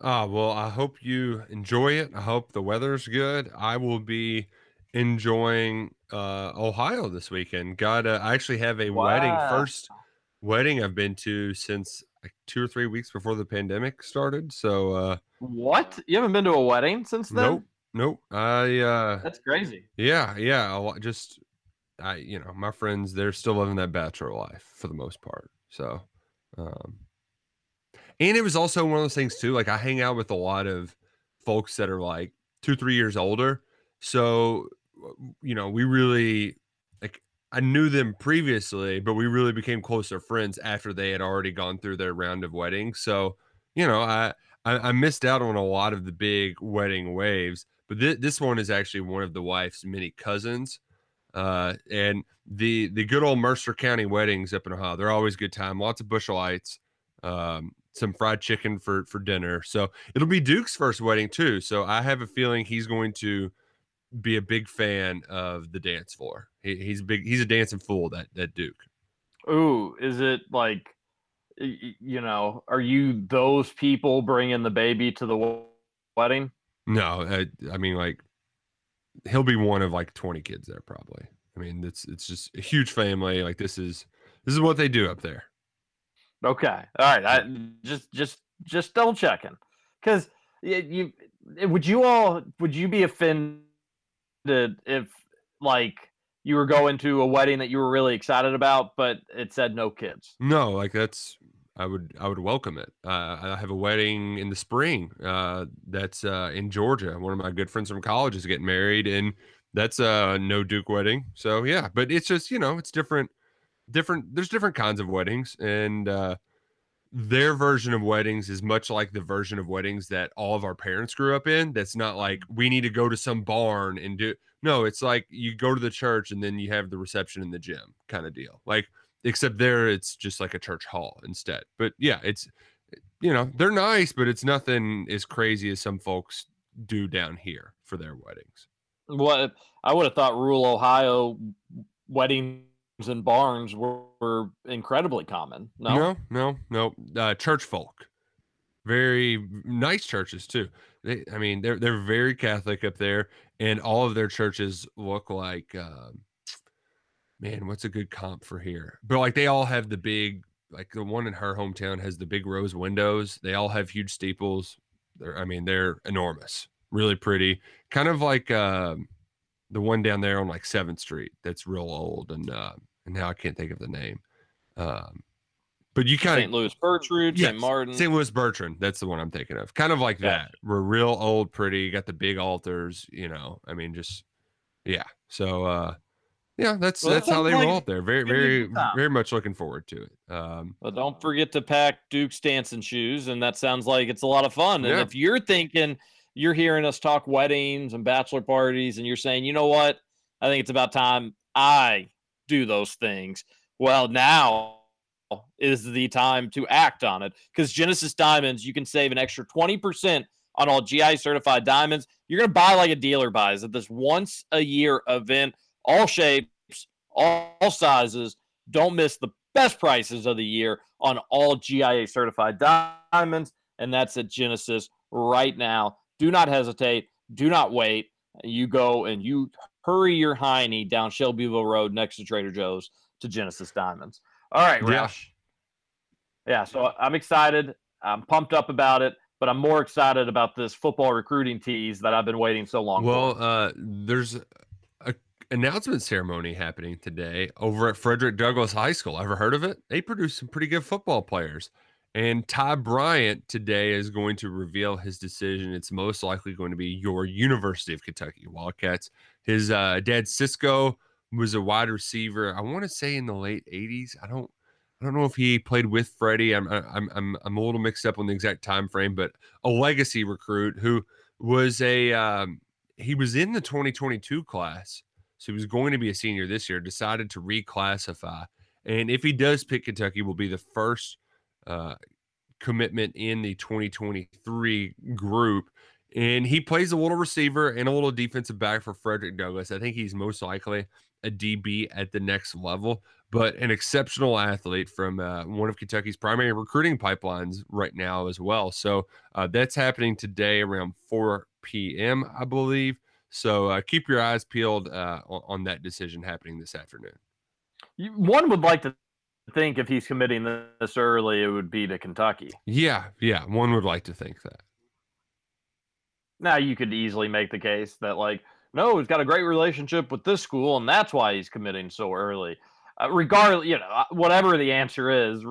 Ah, well, I hope you enjoy it. I hope the weather's good. I will be enjoying uh Ohio this weekend. Got uh, I actually have a wedding first wedding I've been to since like 2 or 3 weeks before the pandemic started. So uh What? You haven't been to a wedding since then? nope. Nope. I uh That's crazy. yeah, yeah, a lot- just I you know, my friends they're still living that bachelor life for the most part. So um and it was also one of those things too like I hang out with a lot of folks that are like 2 3 years older. So you know, we really like I knew them previously, but we really became closer friends after they had already gone through their round of weddings. So, you know, I I, I missed out on a lot of the big wedding waves, but thi- this one is actually one of the wife's many cousins. Uh, and the the good old Mercer County weddings up in Ohio, they're always good time. Lots of Busch Lights, um, some fried chicken for for dinner. So it'll be Duke's first wedding too. So I have a feeling he's going to be a big fan of the dance floor. He, he's big. He's a dancing fool. That that Duke. Ooh, is it like, you know, are you those people bringing the baby to the wedding? No, I, I mean like he'll be one of like 20 kids there probably. I mean it's it's just a huge family. Like this is this is what they do up there. Okay, all right. I just just just double checking because you eh, would you all would you be offended if like you were going to a wedding that you were really excited about, but it said no kids? No, like that's I would I would welcome it. Uh, I have a wedding in the spring. Uh, that's uh, in Georgia. One of my good friends from college is getting married, and that's a no Duke wedding. So yeah, but it's just you know it's different. Different. There's different kinds of weddings, and uh, their version of weddings is much like the version of weddings that all of our parents grew up in. That's not like we need to go to some barn and do. No, it's like you go to the church and then you have the reception in the gym kind of deal. Like except there it's just like a church hall instead. But yeah, it's you know, they're nice, but it's nothing as crazy as some folks do down here for their weddings. What I would have thought rural Ohio weddings and barns were, were incredibly common. No, no, no, no. Uh, church folk, very nice churches too. They, I mean, they're they're very Catholic up there, and all of their churches look like, um, man, what's a good comp for here? But like they all have the big, like the one in her hometown has the big rose windows. They all have huge steeples. They're, I mean, they're enormous, really pretty. Kind of like um, the one down there on like Seventh Street. That's real old, and uh, and now I can't think of the name. Um, but you kind of St. Louis Bertrude, Yes, St. Martin. St. Louis Bertrand. That's the one I'm thinking of. Kind of like Gotcha. that. We're real old, pretty. Got the big altars. You know, I mean, just yeah. So uh, yeah, that's Well, that that's how they like roll up there. Very, gonna be a very, very much looking forward to it. Um, But don't forget to pack Duke's dancing shoes, and that sounds like it's a lot of fun. And Yeah. if you're thinking you're hearing us talk weddings and bachelor parties, and you're saying, you know what, I think it's about time I do those things. Well, now is the time to act on it because Genesis Diamonds, you can save an extra 20% on all GI certified diamonds. You're going to buy like a dealer buys at this once a year event, all shapes, all, sizes. Don't miss the best prices of the year on all GIA certified diamonds, and that's at Genesis right now. Do not hesitate. Do not wait. You go and you hurry your hiney down Shelbyville Road next to Trader Joe's to Genesis Diamonds. All right, Yeah. Roush. Yeah, so I'm excited. I'm pumped up about it, but I'm more excited about this football recruiting tease that I've been waiting so long well, for. uh, there's announcement ceremony happening today over at Frederick Douglass High School. Ever heard of it? They produce some pretty good football players. And Ty Bryant today is going to reveal his decision. It's most likely going to be your University of Kentucky Wildcats. His uh, dad Cisco was a wide receiver. I want to say in the late '80s. I don't. I don't know if he played with Freddie. I'm I'm I'm I'm a little mixed up on the exact time frame, but a legacy recruit who was a um, he was in the 2022 class, so he was going to be a senior this year. Decided to reclassify, and if he does pick Kentucky, will be the first uh, commitment in the 2023 group. And he plays a little receiver and a little defensive back for Frederick Douglass. I think he's most likely a DB at the next level, but an exceptional athlete from uh, one of Kentucky's primary recruiting pipelines right now as well. So uh, that's happening today around 4 p.m., I believe. So uh, keep your eyes peeled uh, on, on that decision happening this afternoon. One would like to think if he's committing this early, it would be to Kentucky. Yeah, yeah, one would like to think that. Now you could easily make the case that like, no, he's got a great relationship with this school, and that's why he's committing so early. Uh, regardless, you know, uh, whatever the answer is,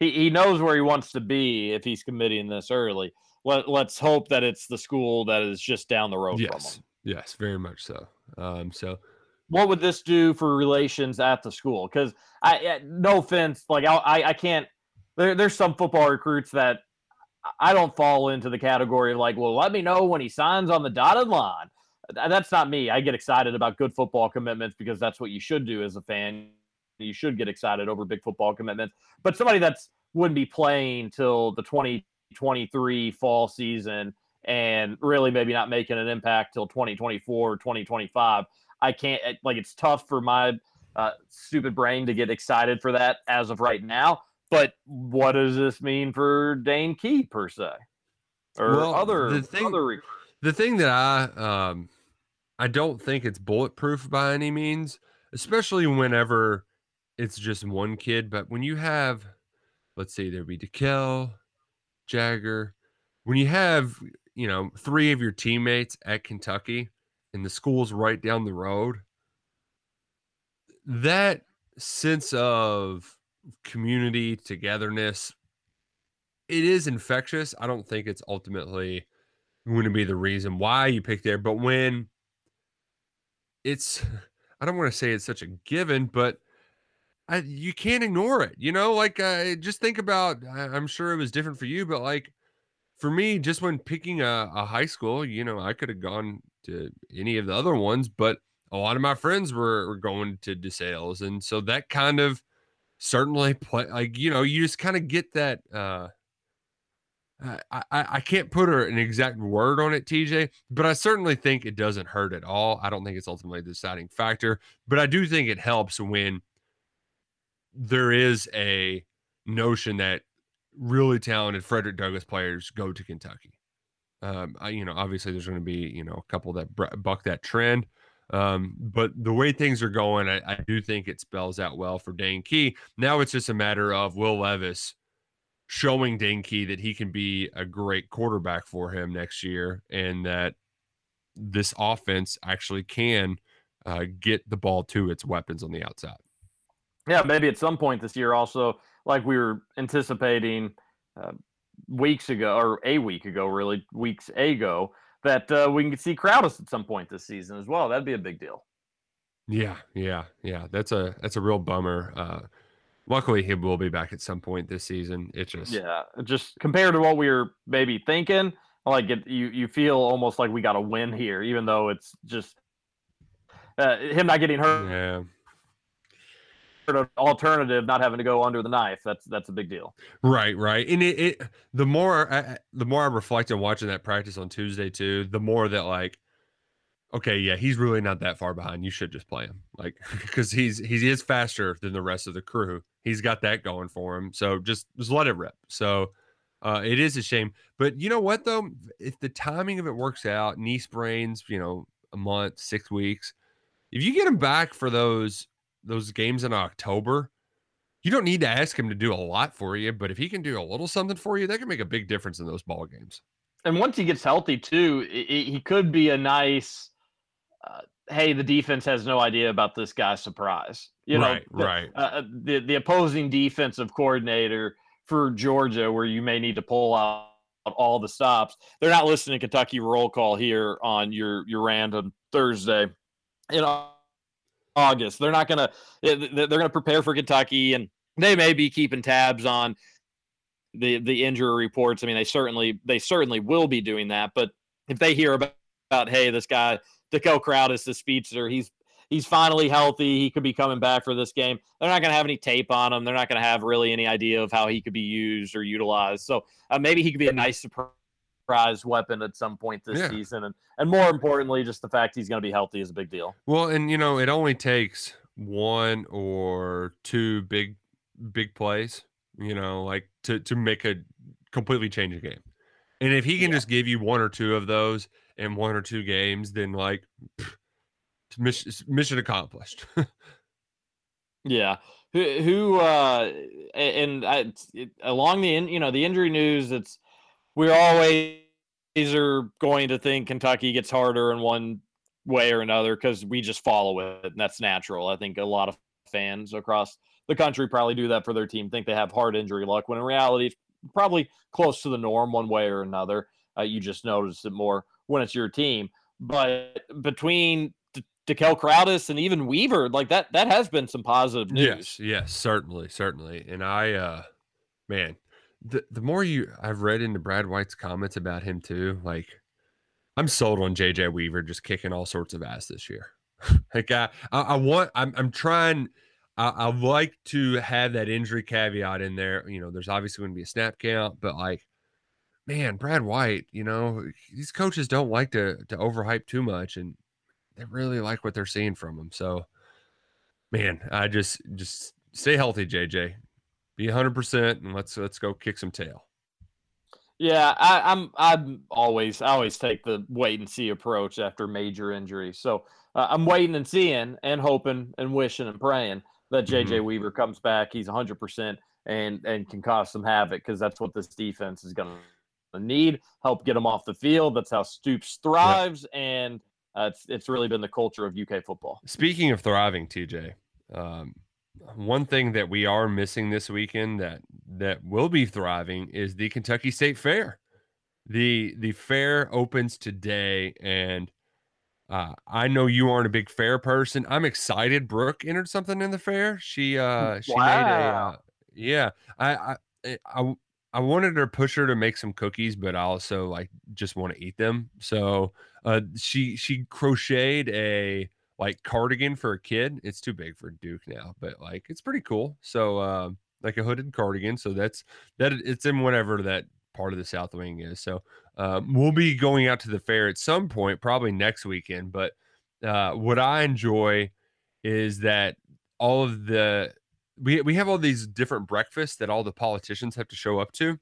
he, he knows where he wants to be if he's committing this early. Let, let's hope that it's the school that is just down the road from Yes, him. Yes, very much so. Um, so What would this do for relations at the school? Because I, no offense, like I, I, I can't. There, there's some football recruits that I don't fall into the category of like, well, let me know when he signs on the dotted line. That's not me. I get excited about good football commitments because that's what you should do as a fan. You should get excited over big football commitments. But somebody that's wouldn't be playing till the 2023 fall season and really maybe not making an impact till 2024 2025 i can't like it's tough for my uh, stupid brain to get excited for that as of right now but what does this mean for dane key per se or Well, other the thing- other the thing that I um I don't think it's bulletproof by any means, especially whenever it's just one kid. But when you have, let's say there'd be DeKel, Jager, when you have you know, three of your teammates at Kentucky and the school's right down the road, that sense of community togetherness it is infectious. I don't think it's ultimately going to be the reason why you pick there, but when it's I don't want to say it's such a given, but I, you can't ignore it. You know, like uh, just think about. I, I'm sure it was different for you, but like for me, just when picking a, a high school, you know, I could have gone to any of the other ones, but a lot of my friends were, were going to DeSales, and so that kind of certainly play. Like you know, you just kind of get that. uh I, I I can't put an exact word on it, TJ, but I certainly think it doesn't hurt at all. I don't think it's ultimately the deciding factor, but I do think it helps when there is a notion that really talented Frederick Douglass players go to Kentucky. Um, I, you know, obviously there's going to be you know a couple that buck that trend, um, but the way things are going, I, I do think it spells out well for Dane Key. Now it's just a matter of Will Levis showing Dane Key that he can be a great quarterback for him next year, and that this offense actually can uh, get the ball to its weapons on the outside. Yeah, maybe at some point this year, also like we were anticipating uh, weeks ago or a week ago, really weeks ago, that uh, we can see Crowdus at some point this season as well. That'd be a big deal. Yeah, yeah, yeah. That's a that's a real bummer. Uh, luckily, he will be back at some point this season. It just Yeah, just compared to what we were maybe thinking, like it, you you feel almost like we got a win here, even though it's just uh, him not getting hurt. yeah. Alternative, not having to go under the knife. That's that's a big deal. Right, right. And it, it the more I, I- the more I reflect on watching that practice on Tuesday too, the more that like, okay, yeah, he's really not that far behind. You should just play him, like, because he's he is faster than the rest of the crew. He's got that going for him. So just just let it rip. So uh, it is a shame, but you know what though, if the timing of it works out, knee sprains, you know, a month, six weeks, if you get him back for those those games in October, you don't need to ask him to do a lot for you, but if he can do a little something for you, that can make a big difference in those ball games. And once he gets healthy too, he could be a nice. Uh, hey, the defense has no idea about this guy. Surprise, you know, Right, the- right. Uh, the the opposing defensive coordinator for Georgia, where you may need to pull out all the stops. They're not listening to Kentucky roll call here on your your random Thursday You Au- August. They're not gonna eh, they're gonna prepare for Kentucky, and they may be keeping tabs on the the injury reports. I mean, they certainly they certainly will be doing that. But if they hear about, about hey, this guy Dekel Crowdus, the speedster, he's he's finally healthy. He could be coming back for this game. They're not going to have any tape on him. They're not going to have really any idea of how he could be used or utilized. So uh, maybe he could be a nice surprise weapon at some point this Yeah. season. And and more importantly, just the fact he's going to be healthy is a big deal. Well, and you know, it only takes one or two big big plays, you know, like to to make a completely change a game. And if he can Yeah. just give you one or two of those in one or two games, then like pff, mission, mission accomplished. Yeah. Who who uh and I it, along the in, you know the injury news it's we're always are going to think Kentucky gets harder in one way or another cuz we just follow it and that's natural. I think a lot of fans across the country probably do that for their team think they have hard injury luck when in reality it's probably close to the norm one way or another. Uh, you just notice it more when it's your team. But between Dekel Crowdus and even Weaver, like that, that has been some positive news. Yes, yes, certainly, certainly. And I uh man, the the more you I've read into Brad White's comments about him too, like I'm sold on JJ Weaver just kicking all sorts of ass this year. like I, I I want I'm I'm trying I, I like to have that injury caveat in there. You know, there's obviously going to be a snap count, but like man, Brad White, you know, these coaches don't like to to overhype too much and they really like what they're seeing from him. So man, I just just stay healthy, JJ. Be 100% and let's let's go kick some tail. Yeah, I, I'm I'm always I always take the wait and see approach after major injuries. So uh, I'm waiting and seeing and hoping and wishing and praying that JJ Weaver comes back. He's 100 percent and and can cause some havoc because that's what this defense is going to need, help get them off the field. That's how Stoops thrives, and uh, it's it's really been the culture of UK football. Speaking of thriving, TJ, um, one thing that we are missing this weekend that that will be thriving is the Kentucky State Fair. the The fair opens today, and uh, I know you aren't a big fair person. I'm excited. Brooke entered something in the fair. She uh she made a uh, yeah. I I I I I wanted to push her to make some cookies, but I also like just want to eat them. So uh she she crocheted a like cardigan for a kid. It's too big for Duke now, but like it's pretty cool. So um like a hooded cardigan. So that's that it's in whatever that part of the South Wing is. So um, we'll be going out to the fair at some point, probably next weekend. But uh, what I enjoy is that all of the we we have all these different breakfasts that all the politicians have to show up to.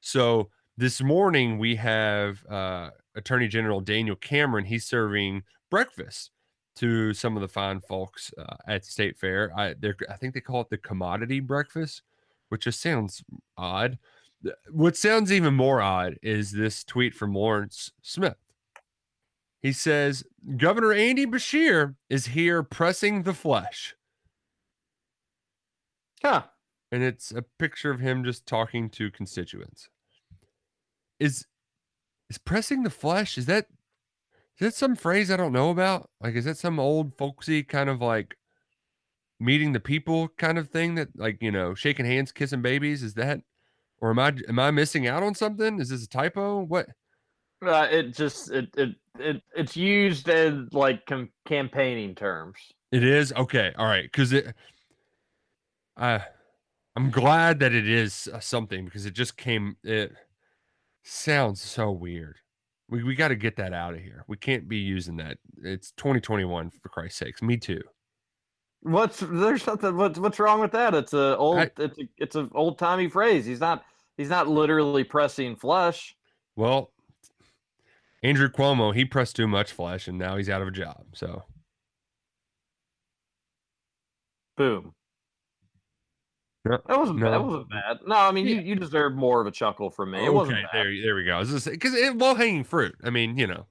So this morning we have uh, Attorney General Daniel Cameron. He's serving breakfast to some of the fine folks uh, at State Fair. I I think they call it the commodity breakfast, which just sounds odd. What sounds even more odd is this tweet from Lawrence Smith. He says, Governor Andy Beshear is here pressing the flesh. Huh. And it's a picture of him just talking to constituents. Is is pressing the flesh? Is that is that some phrase I don't know about? Like, is that some old folksy kind of like meeting the people kind of thing that like, you know, shaking hands, kissing babies? Is that or am I am I missing out on something? Is this a typo? What Uh, it just it, it it it's used in like com- campaigning terms. It is okay. All right, because it. I, I'm glad that it is uh, something because it just came. It sounds so weird. We we got to get that out of here. We can't be using that. It's 2021 for Christ's sakes. Me too. What's there's something what's what's wrong with that? It's a old I- it's a it's an old timey phrase. He's not he's not literally pressing flesh. Well, Andrew Cuomo he pressed too much flesh and now he's out of a job. So Boom. No, That wasn't bad. that wasn't bad. No, I mean Yeah. you, you deserve more of a chuckle from me. It wasn't bad. there there we go. Because it low hanging fruit. I mean, you know,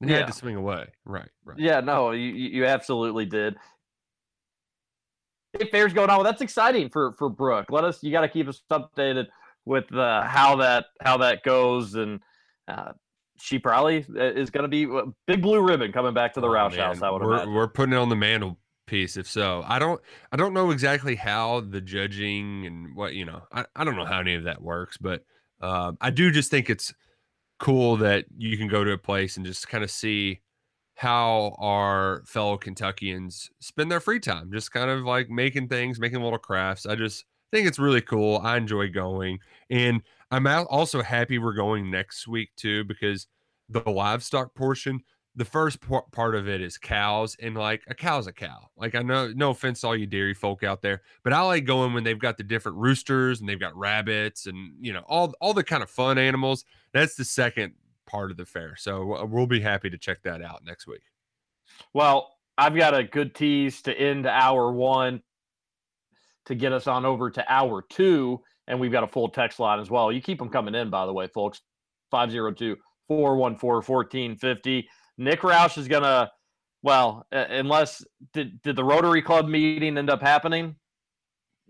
you Yeah. had to swing away. Right, right. Yeah, no, you you you absolutely did. If fair's going on, well, that's exciting for for Brooke. Let us. You got to keep us updated with uh, how that how that goes, and uh, she probably uh, is going to be uh, big blue ribbon coming back to the Oh, Roush man, House. I would we're, imagine. we're putting it on the mantelpiece. If so, I don't, I don't know exactly how the judging and what you know. I, I don't know how any of that works, but um, I do just think it's cool that you can go to a place and just kind of see how our fellow Kentuckians spend their free time, just kind of like making things, making little crafts. I just think it's really cool. I enjoy going, and I'm also happy we're going next week too because the livestock portion the first par- part of it is cows and like a cow's a cow like i know no offense to all you dairy folk out there but i like going when they've got the different roosters and they've got rabbits and you know all all the kind of fun animals that's the second part of the fair so uh, we'll be happy to check that out next week Well, I've got a good tease to end hour one to get us on over to hour two. And we've got a full text line as well. You keep them coming in, by the way, folks. 502 414 1450. Nick Roush is going to, well, uh, unless, did, did the Rotary Club meeting end up happening?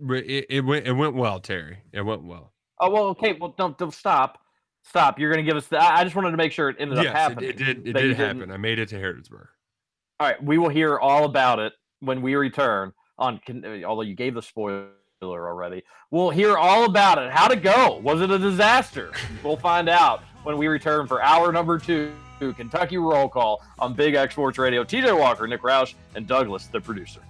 It, it went it went well terry it went well Oh, well, okay. Well, don't, don't stop. Stop. You're going to give us the, I just wanted to make sure it ended up yes it, happening. it did it did happen i made it to harrodsburg All right, we will hear all about it when we return on. Although you gave the spoiler already, we'll hear all about it. How'd it go? Was it a disaster? we'll find out when we return for hour number two. Kentucky Roll Call on Big X Sports Radio. TJ Walker, Nick Roush, and Douglas, the producer.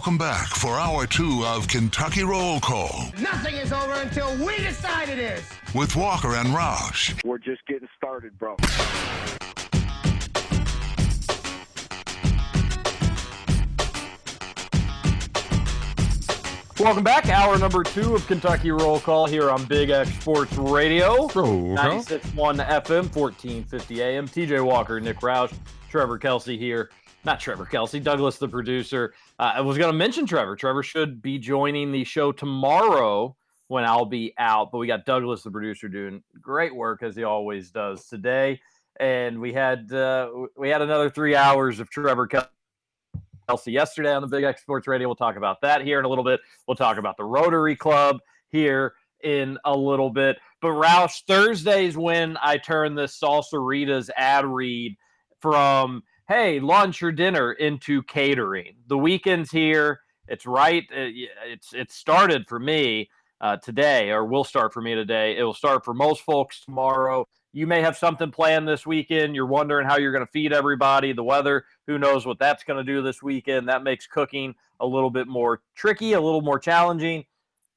Welcome back for hour two of Kentucky Roll Call Nothing is over until we decide it is. with Walker and Roush. We're just getting started, bro. Welcome back. Hour number two of Kentucky Roll Call here on Big X Sports Radio. Roll call. 96.1 FM, 1450 AM. TJ Walker, Nick Roush, Trevor Kelsey here. Not Trevor Kelsey, Douglas, the producer. Uh, I was going to mention Trevor. Trevor should be joining the show tomorrow when I'll be out, but we got Douglas, the producer, doing great work as he always does today. And we had uh, we had another three hours of Trevor Kelsey. Yesterday on the Big X Sports Radio. We'll talk about that here in a little bit. We'll talk about the Rotary Club here in a little bit. But Roush, Thursdays when I turn this Salsaritas ad read from hey launch your dinner into catering. The weekend's here. It's right. uh, It's it started for me uh, today, or will start for me today. It will start for most folks tomorrow. You may have something planned this weekend. You're wondering how you're going to feed everybody. The weather, who knows what that's going to do this weekend. That makes cooking a little bit more tricky, a little more challenging.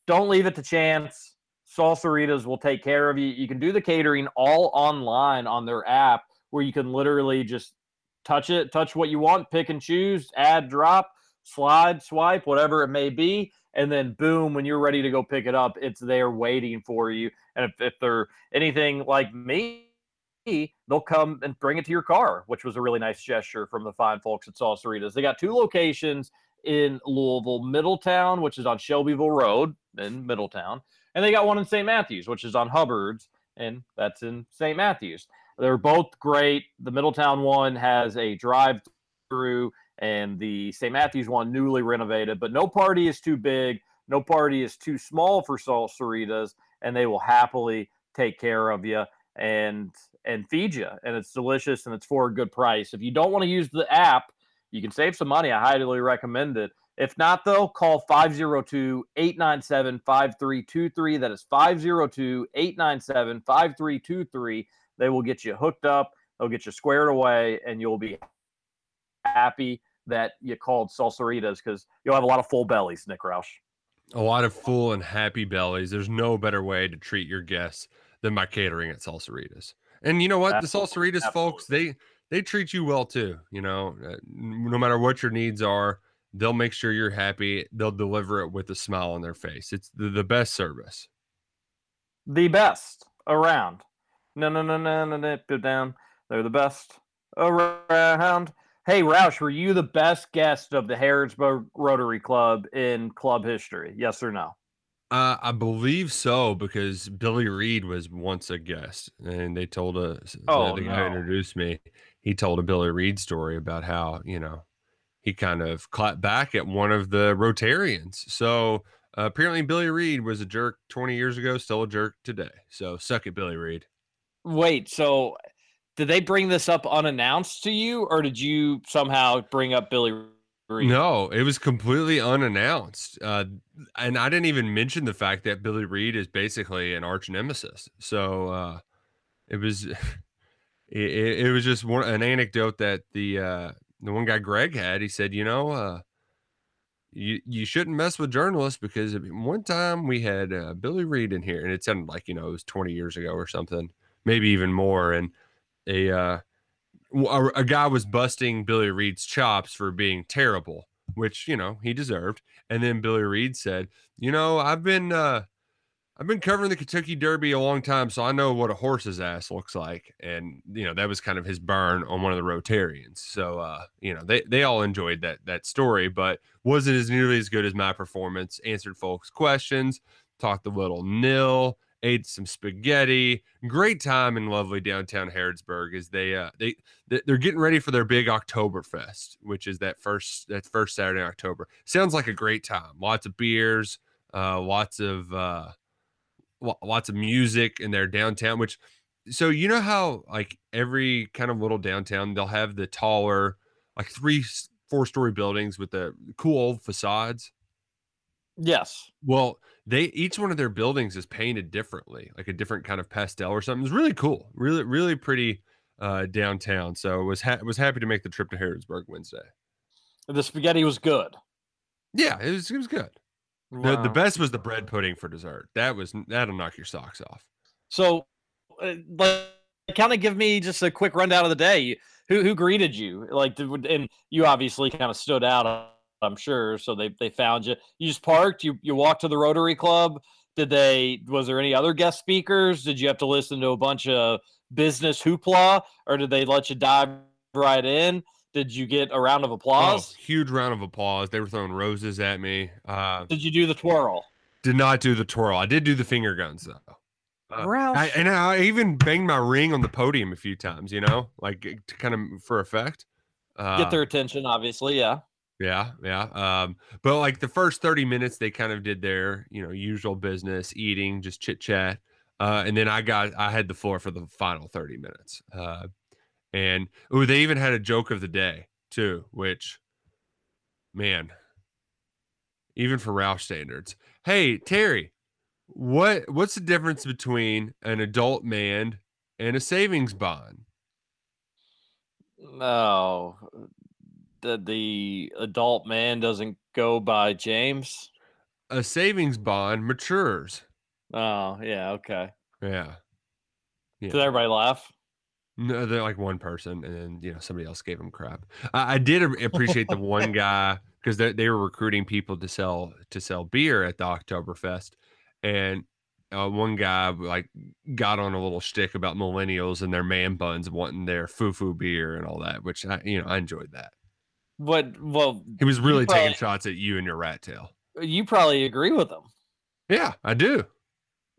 Don't leave it to chance. Salsaritas will take care of you. You can do the catering all online on their app where you can literally just touch it, touch what you want, pick and choose, add, drop, slide, swipe, whatever it may be. And then boom, when you're ready to go pick it up, it's there waiting for you. And if, if they're anything like me, they'll come and bring it to your car, which was a really nice gesture from the fine folks at Salsaritas. They got two locations in Louisville, Middletown, which is on Shelbyville Road in Middletown, and they got one in St. Matthews, which is on Hubbard's, and that's in St. Matthews. They're both great. The Middletown one has a drive through, and the St. Matthews one newly renovated, but no party is too big, no party is too small for Salsaritas, and they will happily take care of you and and feed you and it's delicious and it's for a good price. If you don't want to use the app you can save some money. I highly recommend it. If not though call 502-897-5323 that is 502-897-5323 they will get you hooked up they'll get you squared away and you'll be happy that you called salsaritas because you'll have a lot of full bellies nick roush A lot of full and happy bellies. There's no better way to treat your guests than by catering at Salsaritas. And you know what? The Absolutely, Salsaritas folks, they they treat you well too. You know, uh, no matter what your needs are, they'll make sure you're happy. They'll deliver it with a smile on their face. It's the, the best service. the best around. No, no, no, no, no, no, go down. They're the best around. Hey, Roush, were you the best guest of the Harrodsburg Rotary Club in club history? Yes or no? Uh, I believe so because Billy Reed was once a guest, and they told us Oh, the guy no. introduced me. He told a Billy Reed story about how you know he kind of clapped back at one of the Rotarians. So uh, apparently, Billy Reed was a jerk 20 years ago, still a jerk today. So suck it, Billy Reed. Wait, so did they bring this up unannounced to you, or did you somehow bring up Billy Reed? No, it was completely unannounced. Uh, and I didn't even mention the fact that Billy Reed is basically an arch nemesis. So uh, it was it, it was just one an anecdote that the uh, the one guy Greg had. He said, you know, uh, you you shouldn't mess with journalists because one time we had uh, Billy Reed in here, and it sounded like you know it was 20 years ago or something, maybe even more, and a uh, a, a guy was busting Billy Reed's chops for being terrible, which you know he deserved. And then Billy Reed said, "You know, I've been uh, I've been covering the Kentucky Derby a long time, so I know what a horse's ass looks like." And you know that was kind of his burn on one of the Rotarians. So uh, you know they they all enjoyed that that story, but wasn't as nearly as good as my performance. Answered folks' questions, talked a little nil ate some spaghetti. Great time in lovely downtown Harrodsburg as they uh they they- they're getting ready for their big Oktoberfest, which is that first that first Saturday in October. Sounds like a great time. Lots of beers, uh lots of uh lo- lots of music in their downtown which so you know how like every kind of little downtown they'll have the taller like three four story buildings with the cool old facades Yes. well, they each one of their buildings is painted differently, like a different kind of pastel or something. It's really cool, really, really pretty uh, downtown. So was ha- was happy to make the trip to Harrodsburg Wednesday. The spaghetti was good. Yeah, it was it was good. The, the best was the bread pudding for dessert. That was that'll knock your socks off. So, uh, like, kind of give me just a quick rundown of the day. Who who greeted you? Like, and you obviously kind of stood out. I'm sure. So they they found you. You just parked. You you walked to the Rotary Club. Did they? Was there any other guest speakers? Did you have to listen to a bunch of business hoopla, or did they let you dive right in? Did you get a round of applause? Oh, huge round of applause. They were throwing roses at me. Uh, Did you do the twirl? did not do the twirl. I did do the finger guns though. Uh, I, and I even banged my ring on the podium a few times. You know, like to kind of for effect. Uh, Get their attention, obviously. Yeah. Yeah, yeah. Um, but like the first 30 minutes, they kind of did their, you know, usual business, eating, just chit chat. Uh, and then I got I had the floor for the final 30 minutes. Uh, and oh, they even had a joke of the day too, which man, even for Roush standards. Hey, Terry, what what's the difference between an adult man and a savings bond? No, the the adult man doesn't go by James. A savings bond matures. Oh yeah, okay. Yeah. Did everybody laugh? No, they're like one person, and then you know somebody else gave them crap. I, I did appreciate the one guy because they, they were recruiting people to sell to sell beer at the Oktoberfest, and uh, one guy like got on a little shtick about millennials and their man buns wanting their foo foo beer and all that, which I you know I enjoyed that. But well, He was really taking shots at you and your rat tail. You probably agree with him. Yeah, I do.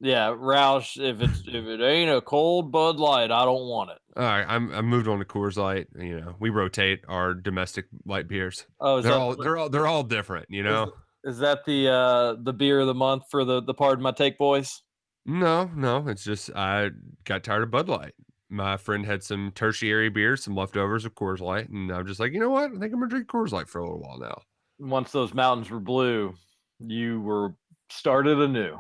Yeah, Roush. If it's if it ain't a cold Bud Light, I don't want it. All right, I'm I moved on to Coors Light. You know, we rotate our domestic light beers. Oh, is they're that- all they're all they're all different. You know. Is that the uh the beer of the month for the the pardon my take boys? No, no, it's just I got tired of Bud Light. My friend had some tertiary beers, some leftovers of Coors Light, and I'm just like, you know what? I think I'm gonna drink Coors Light for a little while now. Once those mountains were blue, you were started anew.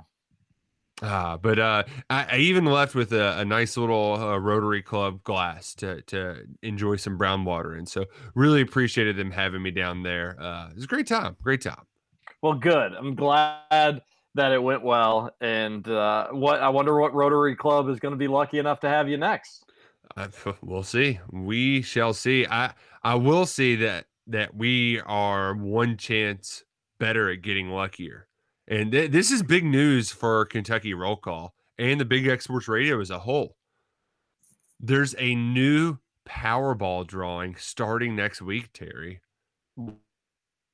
Ah, but uh, I, I even left with a, a nice little uh, Rotary Club glass to to enjoy some brown water, and so really appreciated them having me down there. Uh, it was a great time, great time. Well, good. I'm glad that it went well. And uh, what I wonder what Rotary Club is going to be lucky enough to have you next. We'll see. We shall see. I I will see that that we are one chance better at getting luckier, and th- this is big news for Kentucky Roll Call and the Big X Sports Radio as a whole. There's a new Powerball drawing starting next week, Terry.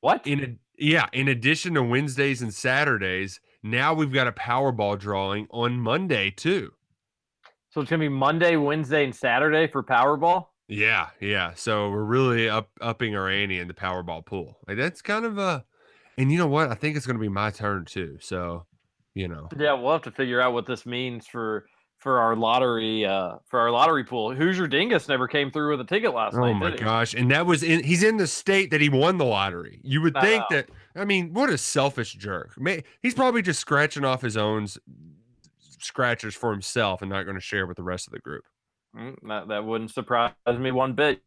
What? In a, yeah, in addition to Wednesdays and Saturdays, now we've got a Powerball drawing on Monday too. So it's going to be Monday, Wednesday, and Saturday for Powerball. Yeah, yeah. So we're really up upping our ante in the Powerball pool. Like that's kind of a, and you know what? I think it's going to be my turn too. So, you know, Yeah, we'll have to figure out what this means for for our lottery uh for our lottery pool. Hoosier Dingus never came through with a ticket last oh night. Oh my gosh! And that was in. He's in the state that he won the lottery. You would think that. I mean, what a selfish jerk. May, he's probably just scratching off his own scratchers for himself and not going to share with the rest of the group. Mm, That, that wouldn't surprise me one bit.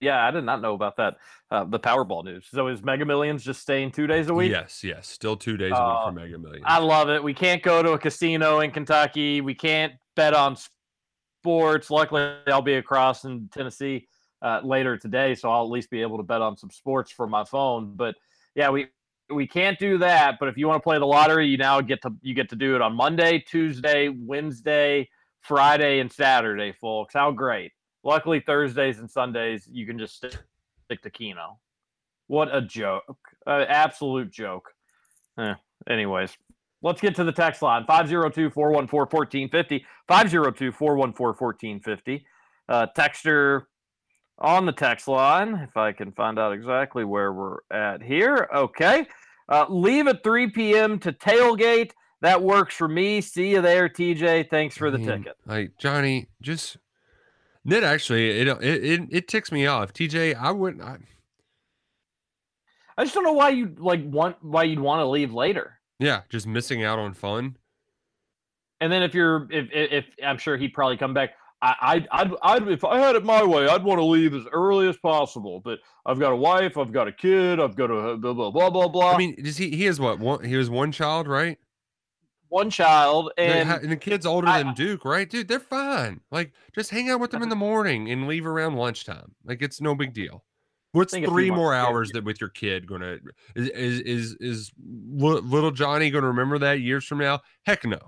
Yeah, I did not know about that. Uh, the Powerball news. So is Mega Millions just staying two days a week? Yes, yes. Still two days a Uh, week for Mega Millions. I love it. We can't go to a casino in Kentucky. We can't bet on sports. Luckily, I'll be across in Tennessee uh, later today, so I'll at least be able to bet on some sports from my phone. But yeah, we we can't do that. But if you want to play the lottery, you now get to you get to do it on Monday, Tuesday, Wednesday, Friday, and Saturday, folks. How great! Luckily, Thursdays and Sundays you can just stick, stick to Keno. What a joke! Uh, absolute joke. Eh, anyways, let's get to the text line 502 414 1450. 502 414 1450. Uh, Texter on the text line, if I can find out exactly where we're at here. Okay. Uh, leave at 3 p.m. to tailgate. That works for me. See you there, TJ. Thanks for the Man, ticket. Like Johnny, just that actually it it it, it ticks me off. TJ, I wouldn't. I, I just don't know why you like want why you'd want to leave later. yeah, just missing out on fun. And then if you're if, if if I'm sure he'd probably come back. I, I'd, I'd, I'd, if I had it my way, I'd want to leave as early as possible. But I've got a wife, I've got a kid, I've got a blah blah blah blah blah. I mean, does he? He has what? One, he has one child, right? one child, And, and the kid's older I- than Duke, right? Dude, they're fine. Like, just hang out with them in the morning and leave around lunchtime. Like, it's no big deal. What's think a few three more hours that with your kid gonna is is is, is li- little Johnny gonna remember that years from now? Heck no.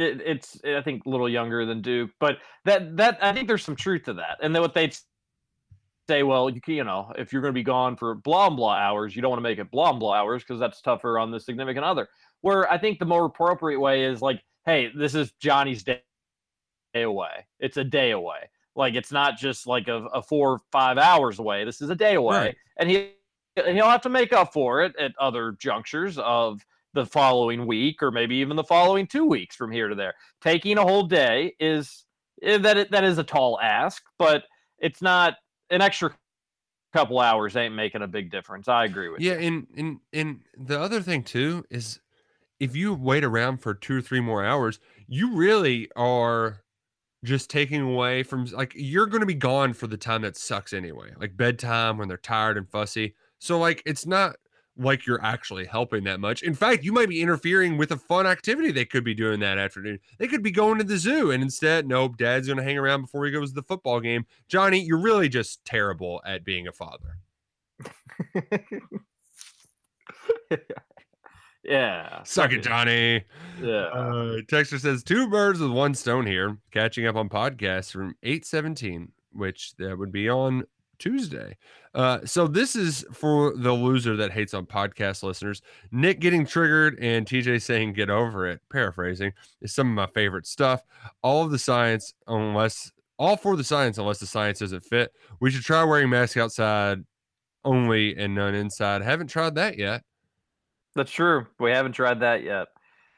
It, it's I think a little younger than Duke, but that that I think there's some truth to that. And then what they'd say, well, you can, you know, if you're going to be gone for blah blah hours, you don't want to make it blah blah hours because that's tougher on the significant other. Where I think the more appropriate way is like, hey, this is Johnny's day away. It's a day away. Like it's not just like a, a four or five hours away. This is a day away, Right. and he and he'll have to make up for it at other junctures of the following week or maybe even the following two weeks from here to there. Taking a whole day is eh, that it, that is a tall ask, but it's not an extra couple hours ain't making a big difference. I agree with you. Yeah, and and and the other thing too is if you wait around for two or three more hours, you really are just taking away from like you're going to be gone for the time that sucks anyway, like bedtime when they're tired and fussy. So like it's not like you're actually helping that much. In fact, you might be interfering with a fun activity they could be doing that afternoon. They could be going to the zoo and instead, nope, dad's going to hang around before he goes to the football game. Johnny, you're really just terrible at being a father. yeah. Suck it, Johnny. Yeah. Uh, Texter says two birds with one stone here, catching up on podcasts from 817, which that would be on Tuesday. Uh, so this is for the loser that hates on podcast listeners. Nick getting triggered and TJ saying get over it, paraphrasing, is some of my favorite stuff. All of the science, unless all for the science, unless the science doesn't fit. We should try wearing masks outside only and none inside. Haven't tried that yet. That's true. We haven't tried that yet.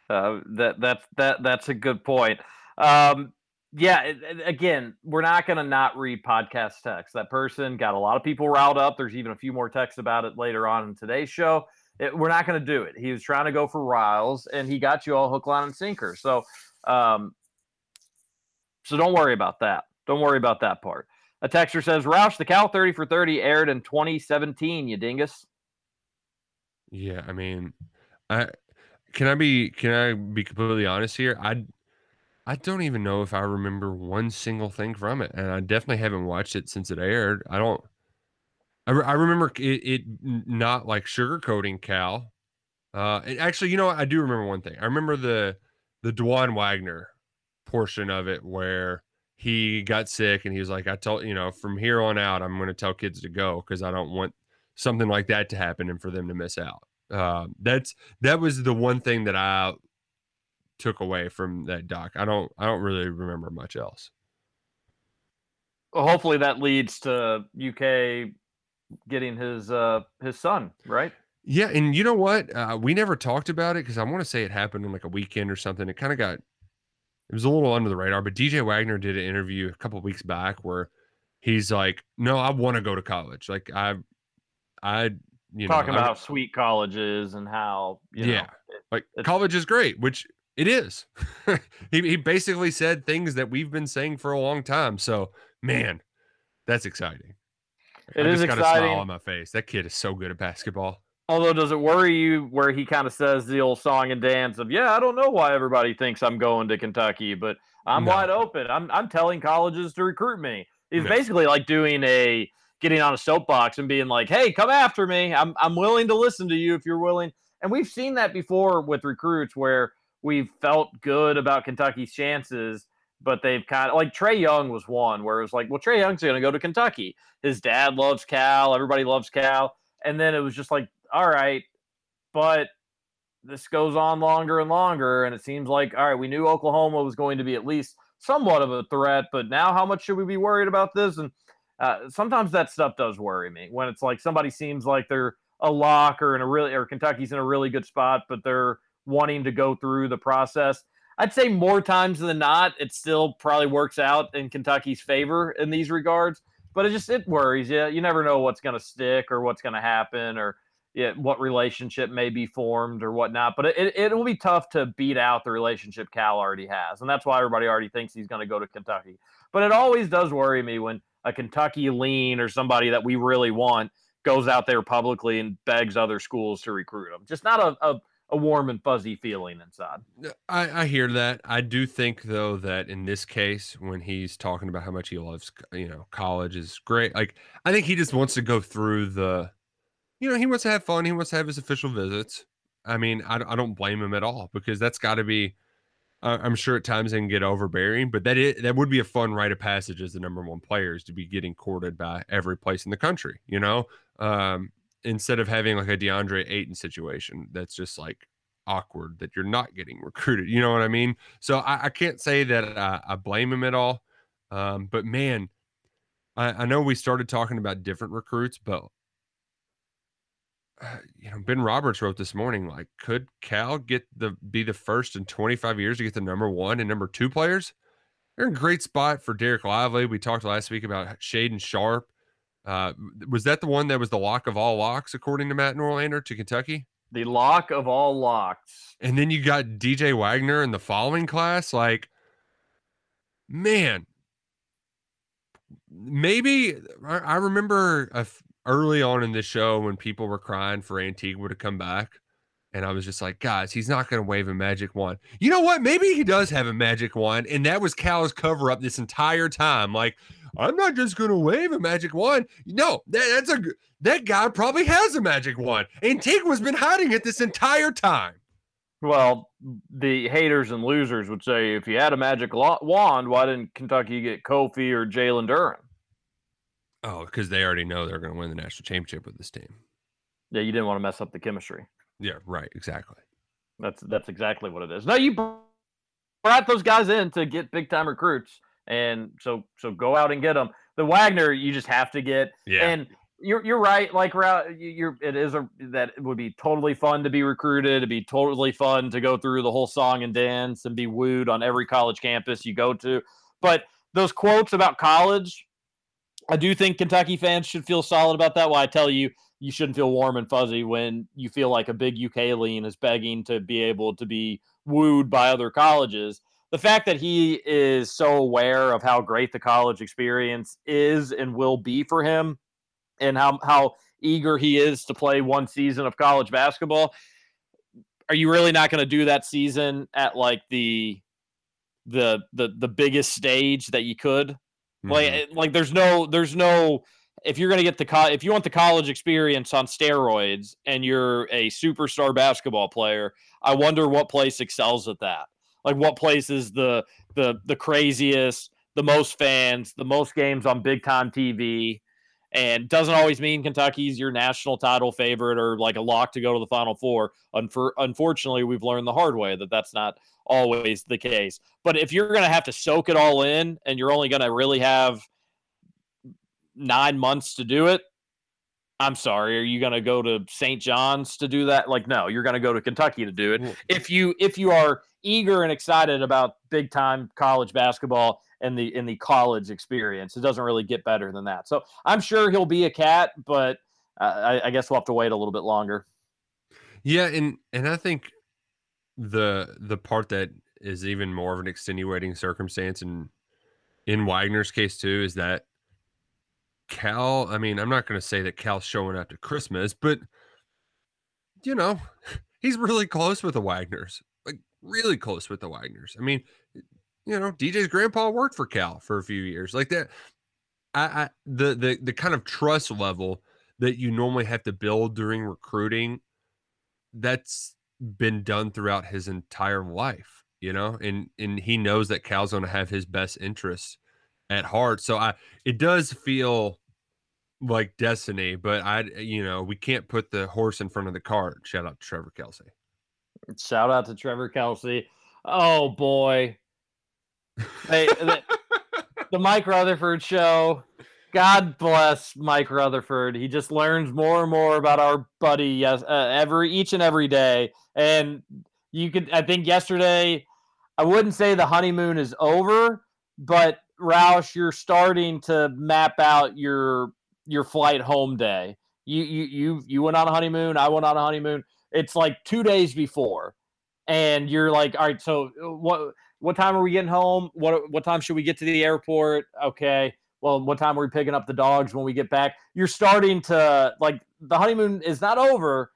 Uh, that that's that that's a good point. Um, yeah. again, we're not going to not read podcast text. That person got a lot of people riled up. There's even a few more texts about it later on in today's show. It- we're not going to do it. He was trying to go for riles, and he got you all hook, line, and sinker. So, um, so don't worry about that. Don't worry about that part. A texter says, Roush, the Cal 30 for 30 aired in 2017, you dingus. Yeah, I mean, I can I be can I be completely honest here? I I don't even know if I remember one single thing from it, and I definitely haven't watched it since it aired. I don't. I, re- I remember it, it not like sugarcoating Cal. Uh, actually, you know, what? I do remember one thing. I remember the the Dajuan Wagner portion of it where he got sick and he was like, "I told you know, from here on out, I'm going to tell kids to go because I don't want something like that to happen and for them to miss out." Uh, that's that was the one thing that I took away from that doc. I don't I don't really remember much else. Well, hopefully that leads to UK getting his uh his son right. Yeah, and you know what? Uh, we never talked about it because I want to say it happened on like a weekend or something. It kind of got it was a little under the radar, but DJ Wagner did an interview a couple weeks back where he's like, "No, I want to go to college. Like I, I, you know, Talking I- about how sweet college is and how you know, yeah, it- like college is great, which it is. he he basically said things that we've been saying for a long time. So man, that's exciting. It I is just got a smile on my face. That kid is so good at basketball. Although, does it worry you where he kind of says the old song and dance of, "Yeah, I don't know why everybody thinks I'm going to Kentucky, but I'm No. wide open. I'm I'm telling colleges to recruit me." He's No. basically like doing a getting on a soapbox and being like, "Hey, come after me. I'm I'm willing to listen to you if you're willing." And we've seen that before with recruits where we've felt good about Kentucky's chances, but they've kind of like Trae Young was one where it was like, "Well, Trae Young's going to go to Kentucky. His dad loves Cal. Everybody loves Cal." And then it was just like, "All right, but." This goes on longer and longer, and it seems like all right. We knew Oklahoma was going to be at least somewhat of a threat, but now how much should we be worried about this? And uh, sometimes that stuff does worry me when it's like somebody seems like they're a lock or in a really or Kentucky's in a really good spot, but they're wanting to go through the process. I'd say more times than not, it still probably works out in Kentucky's favor in these regards. But it just it worries you. You never know what's going to stick or what's going to happen or yeah, what relationship may be formed or whatnot. But it, it, will be tough to beat out the relationship Cal already has. And that's why everybody already thinks he's going to go to Kentucky. But it always does worry me when a Kentucky lean or somebody that we really want goes out there publicly and begs other schools to recruit them. Just not a, a, a warm and fuzzy feeling inside. I, I hear that. I do think though that in this case, when he's talking about how much he loves, you know, college is great. Like I think he just wants to go through the, you know, he wants to have fun. He wants to have his official visits. I mean, I, I don't blame him at all because that's got to be. I'm sure at times they can get overbearing, but that is, that would be a fun rite of passage as the number one players to be getting courted by every place in the country. You know, um, instead of having like a DeAndre Ayton situation that's just like awkward that you're not getting recruited. You know what I mean? So I, I can't say that I, I, blame him at all. Um, but man, I, I, know we started talking about different recruits, but uh, you know, Ben Roberts wrote this morning like, could Cal get the be the first in 25 years to get the number one and number two players? They're in great spot for Dereck Lively. We talked last week about Shaedon Sharpe. Uh, was that the one that was the lock of all locks, according to Matt Norlander, to Kentucky? The lock of all locks. And then you got DJ Wagner in the following class. Like, man, maybe I remember early on in the show when people were crying for Antigua to come back. And I was just like, guys, he's not going to wave a magic wand. You know what? Maybe he does have a magic wand. And that was Cal's cover up this entire time. Like, I'm not just going to wave a magic wand. No, that, that's a that guy probably has a magic wand. and Antigua's been hiding it this entire time. Well, the haters and losers would say if you had a magic wand, why didn't Kentucky get Kofi or Jalen Duren? Oh, because they already know they're going to win the national championship with this team. Yeah, you didn't want to mess up the chemistry. Yeah, right. Exactly. That's that's exactly what it is. No, you brought those guys in to get big time recruits and so so go out and get them. The Wagner you just have to get. Yeah. And you're you're right. Like you're it is a that it would be totally fun to be recruited. It'd be totally fun to go through the whole song and dance and be wooed on every college campus you go to. But those quotes about college, I do think Kentucky fans should feel solid about that. Why I tell you you shouldn't feel warm and fuzzy when you feel like a big UK lean is begging to be able to be wooed by other colleges the fact that he is so aware of how great the college experience is and will be for him and how how eager he is to play one season of college basketball are you really not going to do that season at like the the the the biggest stage that you could mm-hmm. like like there's no there's no if you're going to get the co- if you want the college experience on steroids and you're a superstar basketball player i wonder what place excels at that like what place is the the the craziest, the most fans, the most games on big time TV, and doesn't always mean Kentucky's your national title favorite or like a lock to go to the Final Four. Unfor- unfortunately, we've learned the hard way that that's not always the case. But if you're going to have to soak it all in and you're only going to really have nine months to do it, I'm sorry, are you going to go to St. John's to do that? Like, no, you're going to go to Kentucky to do it. If you if you are eager and excited about big time college basketball and the in the college experience, it doesn't really get better than that. So I'm sure he'll be a cat, but uh, I, I guess we'll have to wait a little bit longer. Yeah, and and I think the the part that is even more of an extenuating circumstance in in Wagner's case too is that Cal, I mean, I'm not going to say that Cal's showing up to Christmas, but you know, he's really close with the Wagners, like really close with the Wagners. I mean, you know, DJ's grandpa worked for Cal for a few years, like that. I, I the the the kind of trust level that you normally have to build during recruiting, that's been done throughout his entire life, you know, and and he knows that Cal's going to have his best interests at heart. So I it does feel like destiny, but I you know, we can't put the horse in front of the cart. Shout out to Trevor Kelsey. Shout out to Trevor Kelsey. Oh boy. Hey, the, the Mike Rutherford show. God bless Mike Rutherford. He just learns more and more about our buddy yes uh, every each and every day. And you could I think yesterday I wouldn't say the honeymoon is over, but Roush, you're starting to map out your your flight home day. You you you you went on a honeymoon. I went on a honeymoon. It's like two days before, and you're like, all right. So uh, what? what time are we getting home? What what time should we get to the airport? Okay. Well, what time are we picking up the dogs when we get back? You're starting to like the honeymoon is not over,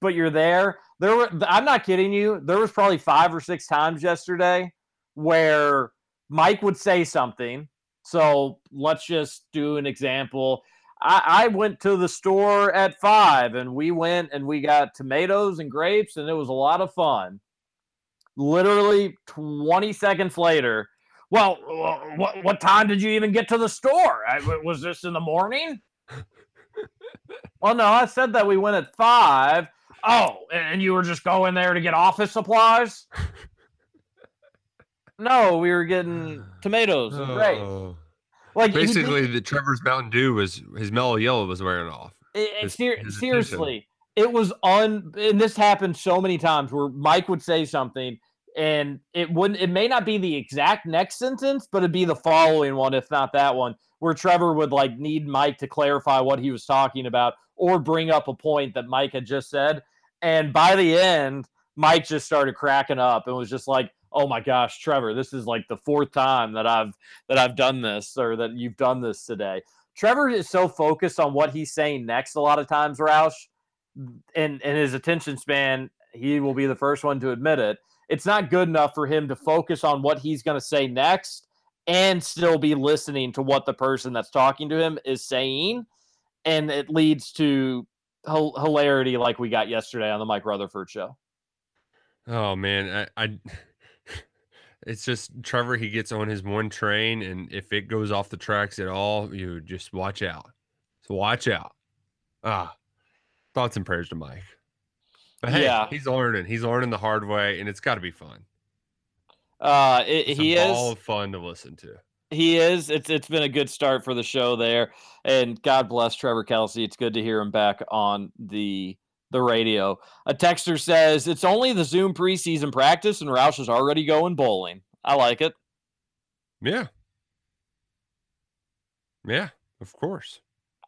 but you're there. There were I'm not kidding you. There was probably five or six times yesterday where Mike would say something. So let's just do an example. I, I went to the store at five and we went and we got tomatoes and grapes and it was a lot of fun. Literally 20 seconds later, well, what, what time did you even get to the store? I, was this in the morning? well, oh, no, I said that we went at five. Oh, and you were just going there to get office supplies? No, we were getting tomatoes and oh. grapes. Oh. Like did- Basically, the Trevor's Mountain Dew was his mellow yellow was wearing off. It- his- ser- his seriously, it was on, And this happened so many times where Mike would say something, and it wouldn't. It may not be the exact next sentence, but it'd be the following one, if not that one, where Trevor would like need Mike to clarify what he was talking about or bring up a point that Mike had just said. And by the end, Mike just started cracking up and was just like, "Oh my gosh, Trevor, this is like the fourth time that I've that I've done this or that you've done this today." Trevor is so focused on what he's saying next a lot of times, Roush, and and his attention span, he will be the first one to admit it. It's not good enough for him to focus on what he's going to say next and still be listening to what the person that's talking to him is saying, and it leads to hil- hilarity like we got yesterday on the Mike Rutherford show. Oh man, I, I it's just Trevor. He gets on his one train, and if it goes off the tracks at all, you just watch out. So watch out. Ah, thoughts and prayers to Mike. But hey, Yeah. he's learning. He's learning the hard way, and it's got to be fun. Uh, it, It's he is. ball of fun to listen to. He is. It's it's been a good start for the show there, and God bless Trevor Kelsey. It's good to hear him back on the the radio. A texter says it's only the Zoom preseason practice, and Roush is already going bowling. I like it. Yeah. Yeah, of course.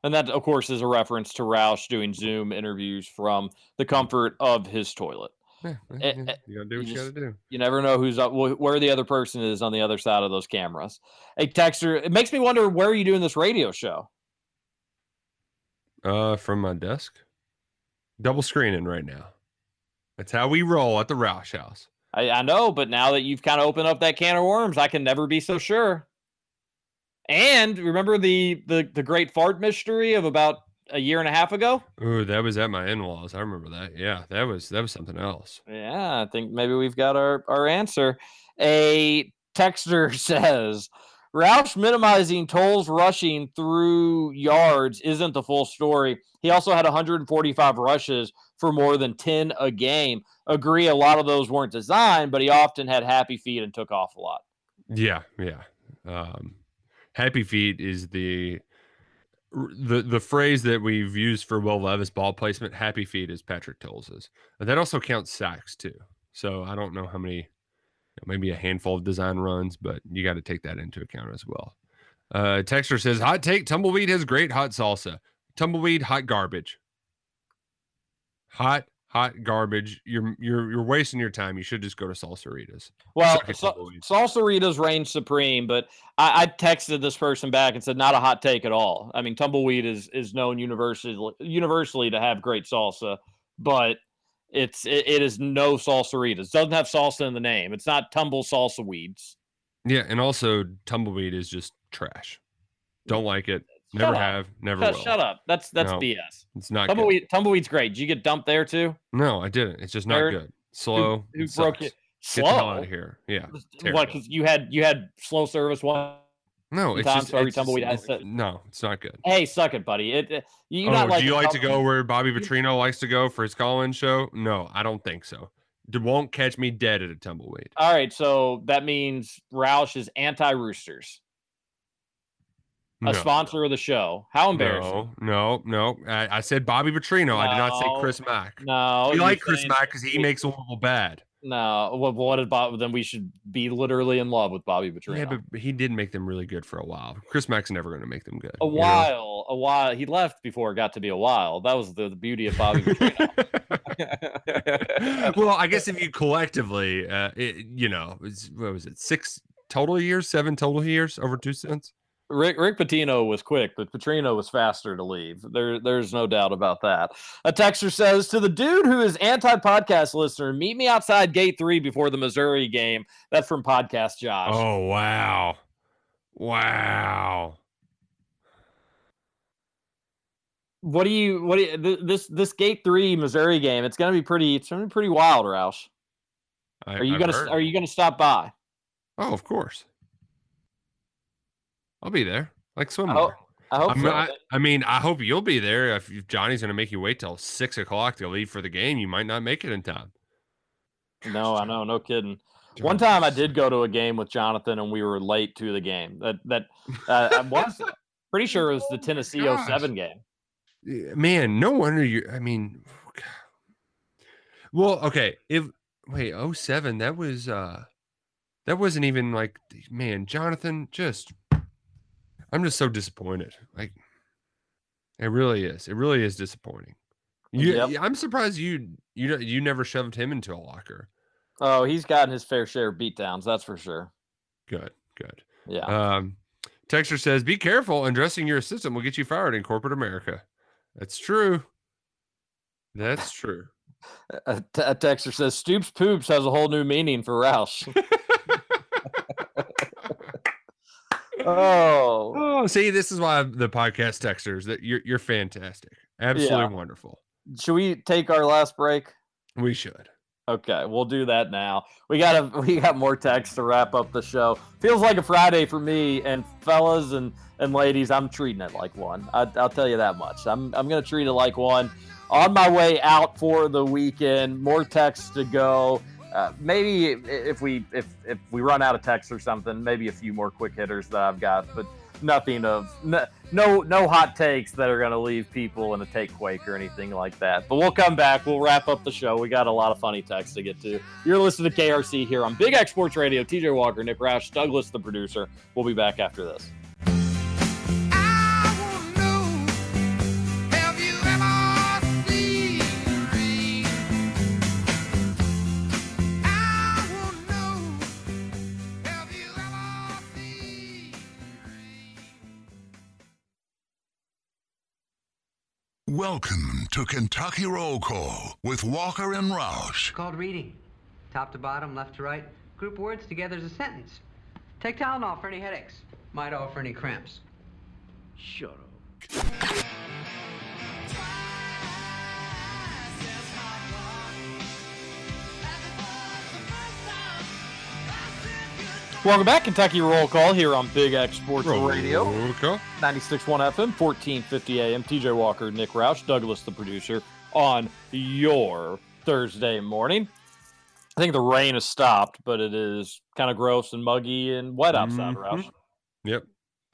And that, of course, is a reference to Roush doing Zoom interviews from the comfort of his toilet. Yeah, Eh, yeah, eh, you gotta do what you you, just- gotta do. You never know who's up, wh- where the other person is on the other side of those cameras. A texter, it makes me wonder where are you doing this radio show? Uh, from my desk, double screening right now. That's how we roll at the Roush House. I, I know, but now that you've kind of opened up that can of worms, I can never be so sure. And remember the the the great fart mystery of about a year and a half ago? Ooh, that was at my in-laws. I remember that. Yeah, that was that was something else. Yeah, I think maybe we've got our, our answer. A texter says Roush minimizing tolls rushing through yards isn't the full story. He also had 145 rushes for more than 10 a game. Agree, a lot of those weren't designed, but he often had happy feet and took off a lot. Yeah, yeah. Um, happy feet is the the the phrase that we've used for Will Levis ball placement. Happy feet is Patrick. And that also counts sacks too. So I don't know how many, maybe a handful of design runs, but you got to take that into account as well. Uh, Texter says, "Hot take: Tumbleweed has great hot salsa. Tumbleweed, hot garbage. Hot, hot garbage. You're you're you're wasting your time. You should just go to Salsaritas. Well, sa- Salsaritas reign supreme, but I, I texted this person back and said not a hot take at all. I mean, tumbleweed is is known universally universally to have great salsa, but it's it, it is no salsaritas. Doesn't have salsa in the name. It's not tumble salsa weeds. Yeah, and also tumbleweed is just trash. Don't like it. Never up. have. Never Shut, will. shut up. That's that's No, BS. It's not good. Tumbleweed tumbleweed's great. Did you get dumped there too? No, I didn't. It's just not Nerd. good. Slow. who it broke sucks. it? Get the hell out Slow. of here. Yeah. What? Because you had you had slow service one. No, it's Sometimes just, so every tumbleweed no, it's not good. Hey, suck it, buddy. It, it you oh, not like do you like to go where Bobby Petrino likes to go for his call-in show? No, I don't think so. It won't catch me dead at a tumbleweed. All right, so that means Roush is anti Roosters, a No, sponsor of the show. How embarrassing! No, no, no. I, I said Bobby Petrino. I did not say Chris Mack. No, we you're like Chris Mack because he makes Louisville bad. No, well, what is Bob? Then we should be literally in love with Bobby Petrino. Yeah, but he did make them really good for a while. Chris Mack's never going to make them good. a you know? while, a while. He left before it got to be a while. That was the, the beauty of Bobby Petrino. well, I guess if you collectively, uh, it, you know, what was it, six total years, seven total years over two cents? Rick Rick Pitino was quick, but Petrino was faster to leave. There, there's no doubt about that. A texter says to the dude who is anti-podcast listener, meet me outside gate three before the Missouri game. That's from Podcast Josh. Oh wow, wow. What do you? What do you? th- This this gate three Missouri game? It's gonna be pretty. It's gonna be pretty wild, Roush. I, Are you I've gonna heard. Are you gonna stop by? Oh, of course. I'll be there. Like swim. I hope, I hope so. not, I mean, I hope you'll be there. If, if Johnny's going to make you wait till six o'clock to leave for the game, you might not make it in time. No, I know, no kidding. One time I did go to a game with Jonathan and we were late to the game. That that uh, I was pretty sure it was the Tennessee gosh. 07 game. Man, no wonder you. I mean, well, okay. If wait, 07, that was uh, that wasn't even like, man, Jonathan. Just, I'm just so disappointed. Like, it really is. It really is disappointing. You, Yep. I'm surprised you you you never shoved him into a locker. Oh, he's gotten his fair share of beatdowns, that's for sure. Good, good. Yeah. Um, Texter says, "Be careful. Undressing your assistant will get you fired in corporate America." That's true. That's true. A, t- a texter says Stoops poops has a whole new meaning for Roush. oh, Oh, see, this is why the podcast texters that you're you're fantastic, absolutely Yeah. wonderful. should we take our last break? We should. Okay, we'll do that now. We got a we got more text to wrap up the show. Feels like a Friday for me, and fellas and and ladies, I'm treating it like one. I, I'll tell you that much. I'm I'm gonna treat it like one. On my way out for the weekend, more texts to go. Uh, maybe if we if if we run out of text or something, maybe a few more quick hitters that I've got, but nothing of no no, hot takes that are going to leave people in a take quake or anything like that. But we'll come back. We'll wrap up the show. We got a lot of funny texts to get to. You're listening to KRC here on Big X Sports Radio. TJ Walker, Nick Roush, Douglas, the producer. We'll be back after this. Welcome to Kentucky Roll Call with Walker and Roush. called reading. Top to bottom, left to right. Group words together as a sentence. Take Tylenol for any headaches. Might offer any cramps. Shut up. Welcome back, Kentucky Roll Call here on Big X Sports Radio. Roll call. 96.1 FM, 1450 AM. TJ Walker, Nick Roush, Douglas, the producer, on your Thursday morning. I think the rain has stopped, but it is kind of gross and muggy and wet outside, Mhm. Roush. Yep.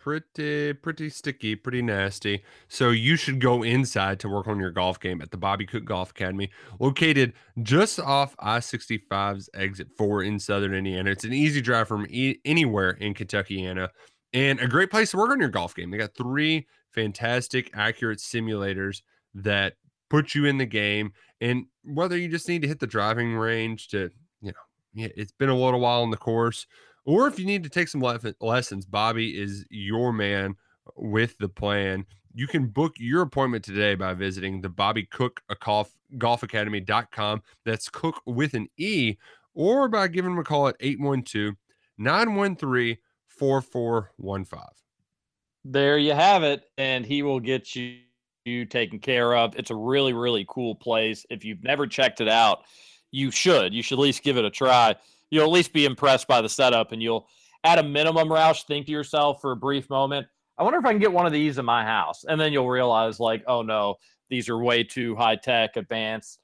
Pretty, pretty sticky, pretty nasty. So you should go inside to work on your golf game at the Bobby Cook Golf Academy, located just off I-65's exit four in Southern Indiana. It's an easy drive from e- anywhere in Kentuckiana, and a great place to work on your golf game. They got three fantastic, accurate simulators that put you in the game. And whether you just need to hit the driving range to, you know, it's been a little while on the course, or if you need to take some lef- lessons, Bobby is your man with the plan. You can book your appointment today by visiting the Bobby Cook golf, Golf Academy.com. That's Cook with an E, or by giving him a call at 812 913 4415. There you have it, and he will get you, you taken care of. It's a really, really cool place. If you've never checked it out, you should. You should at least give it a try. You'll at least be impressed by the setup, and you'll, at a minimum, Roush, think to yourself for a brief moment, I wonder if I can get one of these in my house. And then you'll realize, like, oh no, these are way too high tech, advanced.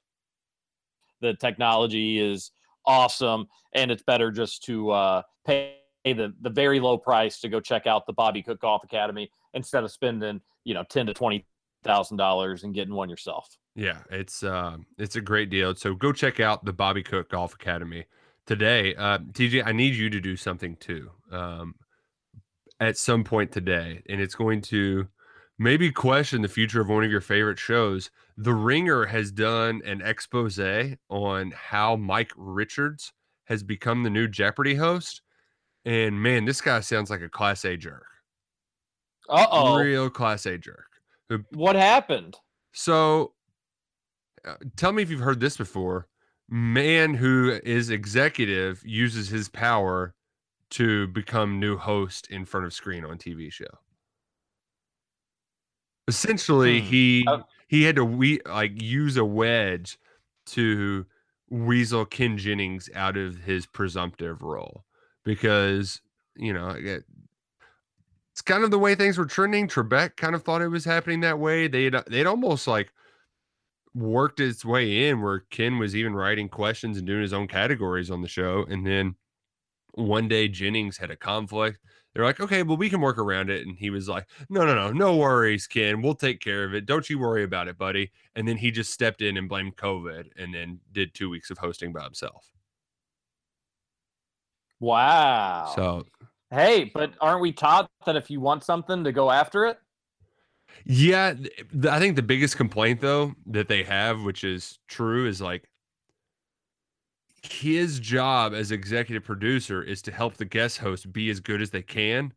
The technology is awesome, and it's better just to uh, pay the the very low price to go check out the Bobby Cook Golf Academy instead of spending you know ten to twenty thousand dollars and getting one yourself. Yeah, it's uh, it's a great deal. So go check out the Bobby Cook Golf Academy today. Uh, TJ, I need you to do something too um, at some point today, and it's going to maybe question the future of one of your favorite shows. The Ringer has done an expose on how Mike Richards has become the new Jeopardy host. And man, this guy sounds like a class A jerk. Uh oh. Real class A jerk. What happened? So uh, tell me if you've heard this before. Man who is executive uses his power to become new host in front of screen on TV show. Essentially, Hmm. he Uh, he had to we like use a wedge to weasel Ken Jennings out of his presumptive role because you know it- it's kind of the way things were trending. Trebek kind of thought it was happening that way. They'd they'd almost like worked its way in where Ken was even writing questions and doing his own categories on the show. And then one day Jennings had a conflict. They're like, okay, well, we can work around it. And he was like, no, no, no, no worries, Ken. We'll take care of it. Don't you worry about it, buddy. And then he just stepped in and blamed COVID and then did two weeks of hosting by himself. Wow. So hey, but aren't we taught that if you want something to go after it? Yeah, I think the biggest complaint though that they have, which is true, is like his job as executive producer is to help the guest host be as good as they can.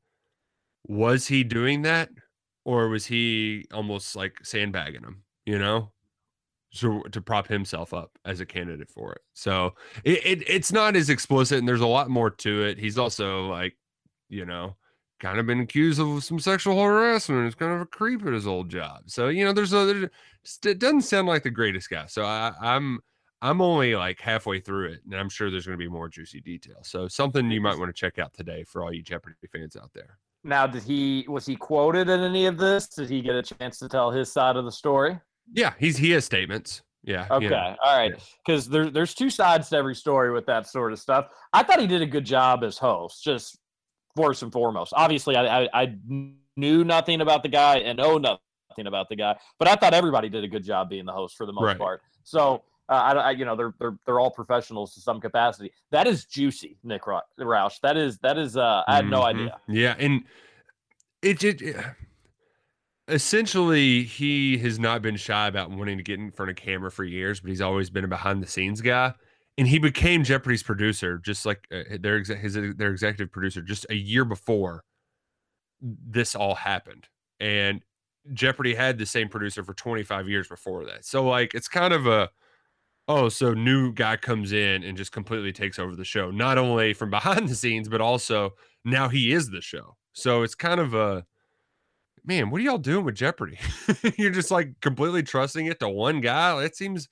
Was he doing that, or was he almost like sandbagging them? You know, so to prop himself up as a candidate for it. So it, it it's not as explicit, and there's a lot more to it. He's also like, you know, kind of been accused of some sexual harassment. It's kind of a creep at his old job. So you know, there's a it doesn't sound like the greatest guy. So I, I'm I'm only like halfway through it, and I'm sure there's going to be more juicy details. So something you might want to check out today for all you Jeopardy fans out there. Now, did he was he quoted in any of this? Did he get a chance to tell his side of the story? Yeah, he's he has statements. Yeah. Okay, you know. all right. Because there's there's two sides to every story with that sort of stuff. I thought he did a good job as host, just first and foremost. Obviously, I, I, I knew nothing about the guy and know nothing about the guy, but I thought everybody did a good job being the host for the most Right. part. So, uh, I, don't I, you know, they're, they're they're all professionals to some capacity. That is juicy, Nick Rou- Roush. That is that is. Uh, I had no Mhm. idea. Yeah, and it, it, it- essentially he has not been shy about wanting to get in front of camera for years, but he's always been a behind the scenes guy. And he became Jeopardy's producer, just like uh, their his their executive producer, just a year before this all happened. And Jeopardy had the same producer for 25 years before that. So like it's kind of a oh, so new guy comes in and just completely takes over the show, not only from behind the scenes, but also now he is the show. So it's kind of a man, what are y'all doing with Jeopardy? You're just like completely trusting it to one guy. It seems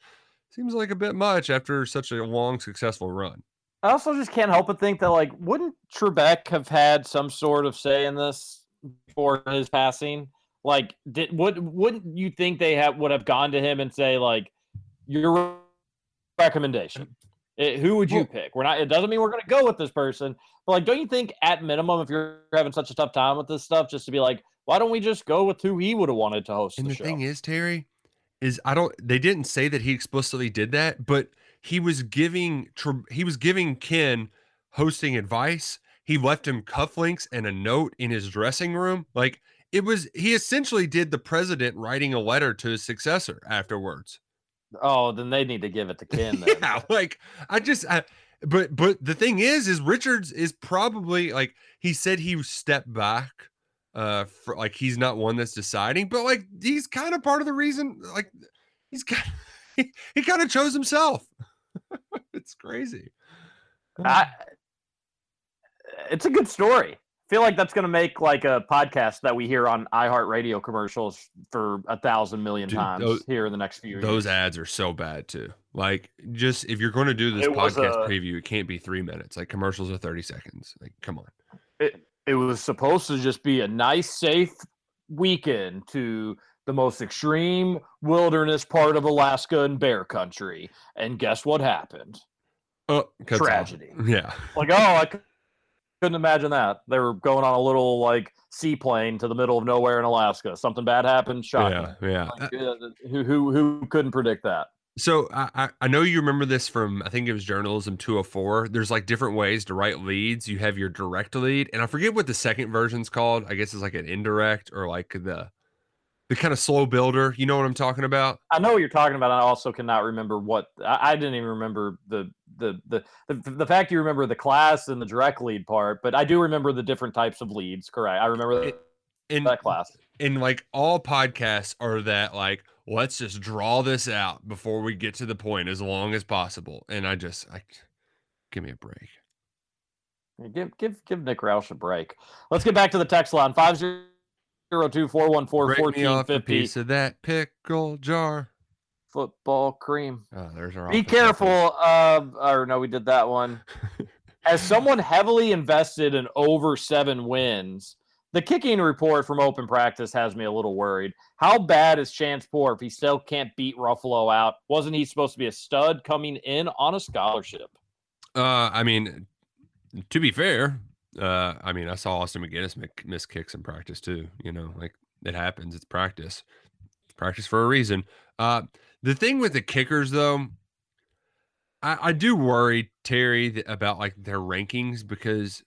seems like a bit much after such a long successful run. I also just can't help but think that like wouldn't Trebek have had some sort of say in this before his passing? Like, did would wouldn't you think they have would have gone to him and say like your recommendation? Eh, who would you Well- pick? We're not. It doesn't mean we're going to go with this person, but like, don't you think at minimum, if you're having such a tough time with this stuff, just to be like, why don't we just go with who he would have wanted to host And the, the show? thing is, Terry, is I don't. They didn't say that he explicitly did that, but he was giving. He was giving Ken hosting advice. He left him cufflinks and a note in his dressing room. Like it was. He essentially did the president writing a letter to his successor afterwards. oh, then they need to give it to Ken. Then. yeah, like I just. I, but but the thing is, is Richards is probably like he said he stepped back uh for like he's not one that's deciding but like he's kind of part of the reason like he's kind he, he kind of chose himself. It's crazy. I, it's a good story. I feel like that's going to make like a podcast that we hear on iHeartRadio commercials for a thousand million Dude, times those- here in the next few those years. ads are so bad too. Like just if you're going to do this It podcast uh, preview it can't be three minutes. Like commercials are 30 seconds. Like come on. It, it was supposed to just be a nice, safe weekend to the most extreme wilderness part of Alaska and bear country. And guess what happened? oh cuts off. Tragedy. yeah Like, oh, I couldn't imagine that. They were going on a little like seaplane to the middle of nowhere in Alaska. Something bad happened. Shocking. yeah yeah Like, uh, who who who couldn't predict that? So I, I know you remember this from I think it was journalism 204. There's like different ways to write leads. You have your direct lead, and I forget what the second version's called. I guess it's like an indirect or like the the kind of slow builder. You know what I'm talking about? I know what you're talking about. I also cannot remember what I, I didn't even remember the, the the the the fact you remember the class and the direct lead part, but I do remember the different types of leads. Correct. I remember that, in that class. And like all podcasts are that like let's just draw this out before we get to the point as long as possible. And I just I give me a break. Give give give Nick Roush a break. Let's get back to the text line five zero two four one four fourteen fifty. piece of that pickle jar. Football cream. Oh, there's our Be careful. offense. Uh, or no, we did that one. As someone heavily invested in over seven wins, the kicking report from open practice has me a little worried. How bad is Chance Poore if he still can't beat Ruffolo out? Wasn't he supposed to be a stud coming in on a scholarship? Uh, I mean, to be fair, uh, I mean, I saw Austin MacGinnis miss, miss kicks in practice too. You know, like it happens. It's practice. It's practice for a reason. Uh, the thing with the kickers, though, I, I do worry Terry about like their rankings because,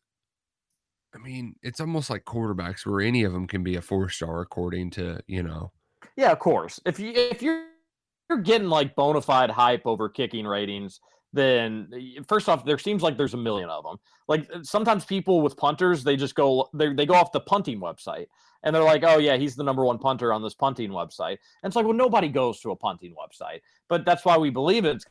I mean, it's almost like quarterbacks where any of them can be a four star according to you know. Yeah, of course. If you if you're you're getting like bona fide hype over kicking ratings, then first off, there seems like there's a million of them. Like uh, sometimes people with punters, they just go they they go off the punting website and they're like, oh yeah, he's the number one punter on this punting website. And it's like, well, nobody goes to a punting website, but that's why we believe it. It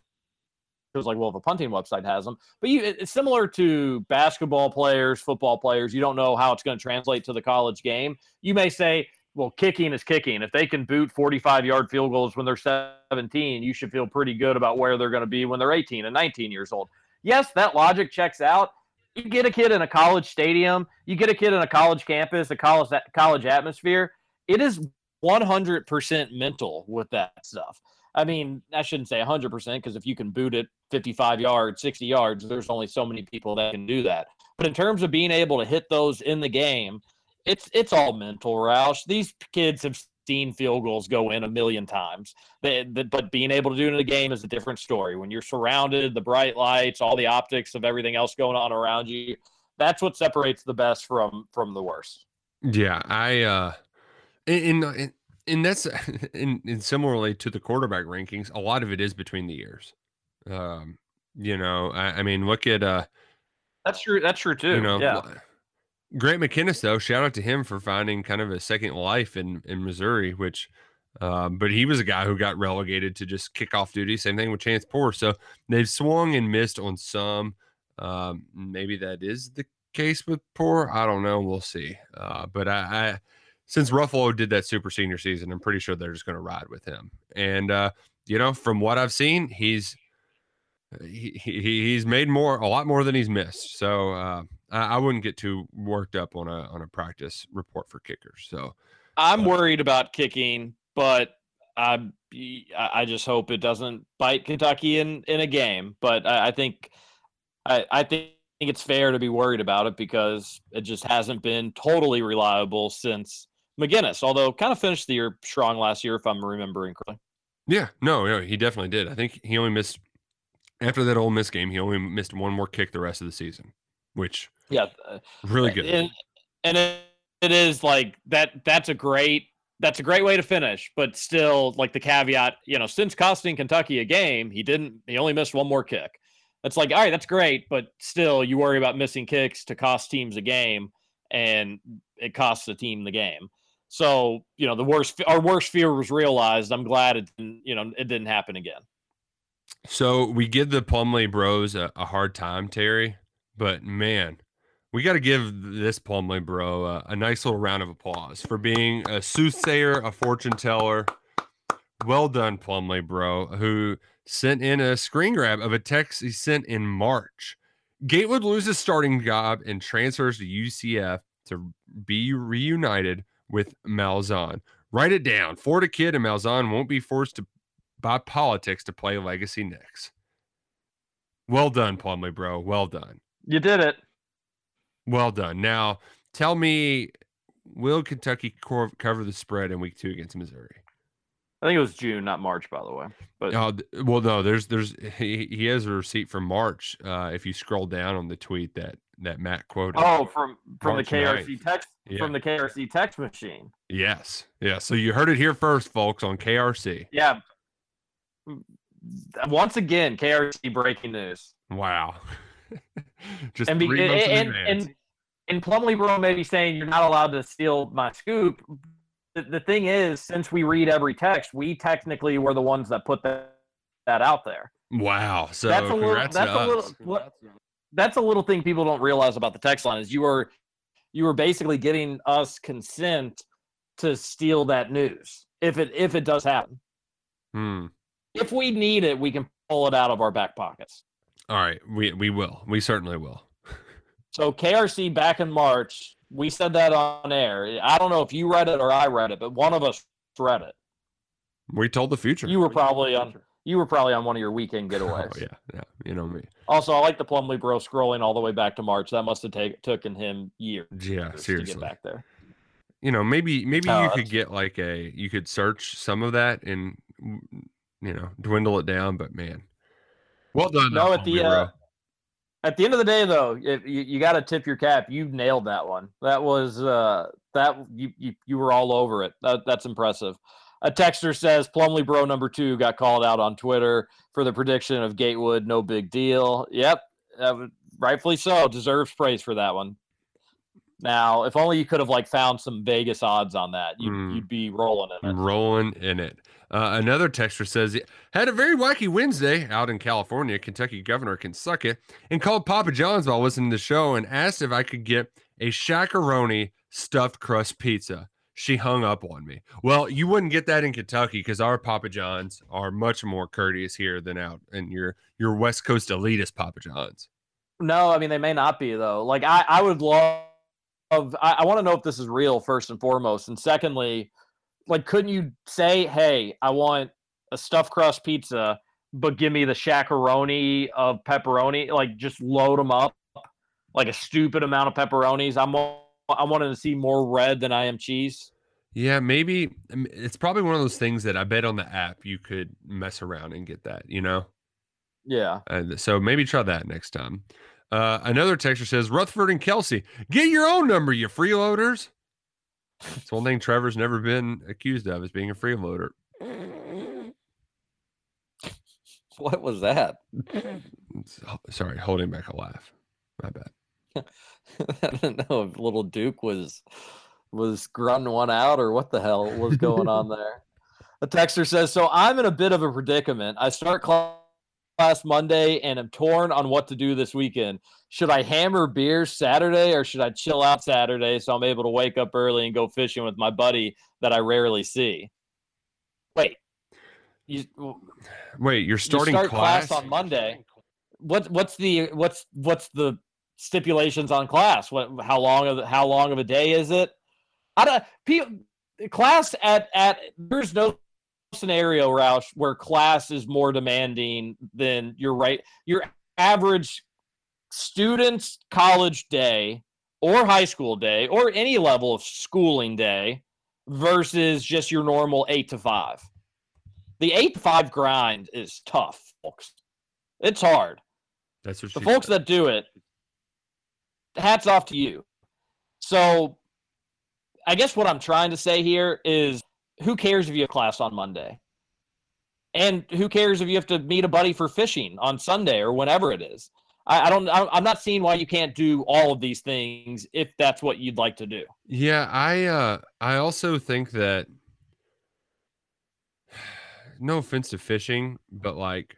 was like, well, if a punting website has them, but you, it's similar to basketball players, football players. You don't know how it's going to translate to the college game. You may say, well, kicking is kicking. If they can boot 45 yard field goals when they're 17, you should feel pretty good about where they're going to be when they're 18 and 19 years old. Yes, that logic checks out. You get a kid in a college stadium, you get a kid in a college campus, a college college atmosphere. It is 100% mental with that stuff. I mean, I shouldn't say 100% because if you can boot it 55 yards, 60 yards, there's only so many people that can do that. But in terms of being able to hit those in the game, it's it's all mental, Roush. These kids have seen field goals go in a million times. They, they- but being able to do it in a game is a different story. When you're surrounded, the bright lights, all the optics of everything else going on around you, that's what separates the best from from the worst. Yeah, I uh and and, and that's and, and similarly to the quarterback rankings, a lot of it is between the years. Um, you know, I, I mean, look at uh, That's true. That's true too. you know, yeah. Grant McKinniss though, shout out to him for finding kind of a second life in in Missouri, which um, but he was a guy who got relegated to just kickoff duty. Same thing with Chance Poore. So they've swung and missed on some. Um, maybe that is the case with Poore. I don't know. We'll see. Uh, but I, I since Ruffolo did that super senior season, I'm pretty sure they're just going to ride with him. And uh, you know, from what I've seen, he's he, he he's made more a lot more than he's missed. So uh, I, I wouldn't get too worked up on a on a practice report for kickers. So I'm worried about kicking, but I I just hope it doesn't bite Kentucky in in a game. But I, I think I I think it's fair to be worried about it because it just hasn't been totally reliable since MacGinnis. Although kind of finished the year strong last year, if I'm remembering correctly. yeah, no, no, he definitely did. I think he only missed after that Ole Miss game. He only missed one more kick the rest of the season, which Yeah, uh, really good. And and it, it is like that. That's a great. That's a great way to finish, but still, like the caveat, you know, since costing Kentucky a game, he didn't. He only missed one more kick. That's like, all right, that's great, but still, you worry about missing kicks to cost teams a game, and it costs the team the game. So, you know, the worst, our worst fear was realized. I'm glad it, didn't, you know, it didn't happen again. So we give the Plumley Bros a, a hard time, Terry, but man, we got to give this Plumley Bro a, a nice little round of applause for being a soothsayer, a fortune teller. Well done, Plumley Bro, who sent in a screen grab of a text he sent in March. Gatewood loses starting job and transfers to UCF to be reunited with Malzahn. Write it down. Florida kid and Malzahn won't be forced to by politics to play legacy Nix. Well done, Plumley, bro. Well done. You did it. Well done. Now, tell me, will Kentucky cor- cover the spread in week two against Missouri? I think it was June, not March, by the way. But Oh, well, no. There's, there's, he, he has a receipt from March. Uh, if you scroll down on the tweet that that Matt quoted. Oh, from from March the KRC 9th. text Yeah. from the KRC text machine. Yes. Yeah. So you heard it here first, folks, on KRC. Yeah. Mm, once again, KRC breaking news. Wow. Just and, be, three months in and, advance. and, and Plumley Bro may be saying you're not allowed to steal my scoop. The, the thing is, since we read every text, we technically were the ones that put that, that out there. wow. So that's a little. That's a little. That's a little thing people don't realize about the text line is you were, you were basically getting us consent to steal that news if it if it does happen. Hmm. If we need it, we can pull it out of our back pockets. All right. We we will. We certainly will. So KRC back in March, we said that on air. I don't know if you read it or I read it, but one of us read it. We told the future. You were probably on you were probably on one of your weekend getaways. Oh getaways. yeah. Yeah. You know me. Also, I like the Plumley bro scrolling all the way back to March. That must have take, taken him years Yeah. to Seriously. get back there. you know maybe maybe Oh, you could get like a you could search some of that and you know dwindle it down but man well done No, at the uh, at the end of the day, though, if you, you got to tip your cap. You nailed that one. That was uh that you you, you were all over it. That, that's impressive. A texter says Plumley Bro number two got called out on Twitter for the prediction of Gatewood. No big deal. Yep, was- rightfully so. Deserves praise for that one. Now, if only you could have like found some Vegas odds on that, you'd, Mm. you'd be rolling in it. rolling in it uh, another texter says had a very wacky wednesday out in california kentucky governor can suck it and called papa john's while listening to the show and asked if i could get a shakaroni stuffed crust pizza she hung up on me well you wouldn't get that in kentucky because our papa john's are much more courteous here than out in your your west coast elitist papa john's No, I mean they may not be though. Like I, I would love. I, I want to know if this is real first and foremost, and secondly, like couldn't you say, "Hey, I want a stuffed crust pizza, but give me the shakaroni of pepperoni. Like just load them up, like a stupid amount of pepperonis. I'm I wanted to see more red than I am cheese. Yeah, maybe it's probably one of those things that I bet on the app you could mess around and get that, you know? Yeah, And so maybe try that next time. Uh, another texter says Rutherford and Kelsey, get your own number, you freeloaders. It's one thing Trevor's never been accused of is being a freeloader. what was that? Sorry, holding back a laugh. My bad. I don't know if little Duke was was grunting one out or what the hell was going on there. A texter says, "So I'm in a bit of a predicament. I start class Monday and am torn on what to do this weekend. Should I hammer beers Saturday or should I chill out Saturday so I'm able to wake up early and go fishing with my buddy that I rarely see?" Wait, you Wait, you're you starting start class? on Monday. What what's the what's what's the stipulations on class? What how long of how long of a day is it? I don't people class at at there's no scenario Roush where class is more demanding than your right your average student's college day or high school day or any level of schooling day versus just your normal 8 to 5 the 8 to 5 grind is tough folks it's hard That's what the folks said. that do it hats off to you. So i guess what i'm trying to say here is who cares if you have class on monday? And who cares if you have to meet a buddy for fishing on sunday or whenever it is? I, I don't I- i'm not seeing why you can't do all of these things if that's what you'd like to do. Yeah, I uh I also think that no offense to fishing, but like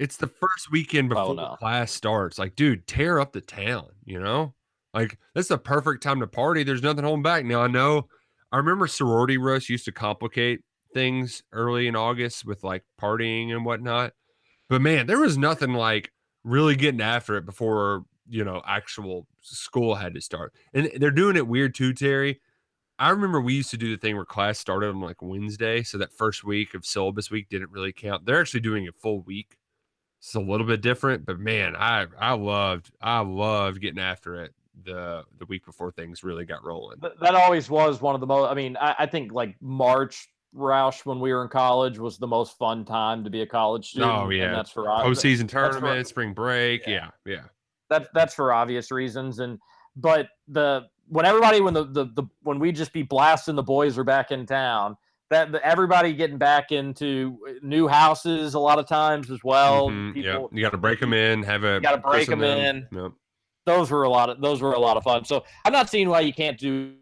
it's the first weekend oh, before Oh, no. class starts. Like, dude, tear up the town, you know? Like, that's the perfect time to party. There's nothing holding back. Now I know I remember sorority roast used to complicate things early in August with like partying and whatnot. But man, there was nothing like really getting after it before, you know, actual school had to start. And they're doing it weird too, Terry. I remember we used to do the thing where class started on like Wednesday. So that first week of syllabus week didn't really count. They're actually doing a full week. It's a little bit different, but man, I I loved I loved getting after it the the week before things really got rolling. That always was one of the most i mean I, I think like march Roush when we were in college was the most fun time to be a college oh, student. Oh yeah, and that's for postseason that's for- tournament, spring break. Yeah, yeah. That that's for obvious reasons. And but the when everybody when the the, the when we just be blasting the boys are back in town. That the, everybody getting back into new houses a lot of times as well. Mhm, People, yep. You got to break them in, have a. You gotta break them in. Yep. those were a lot of those were a lot of fun. So I'm not seeing why you can't do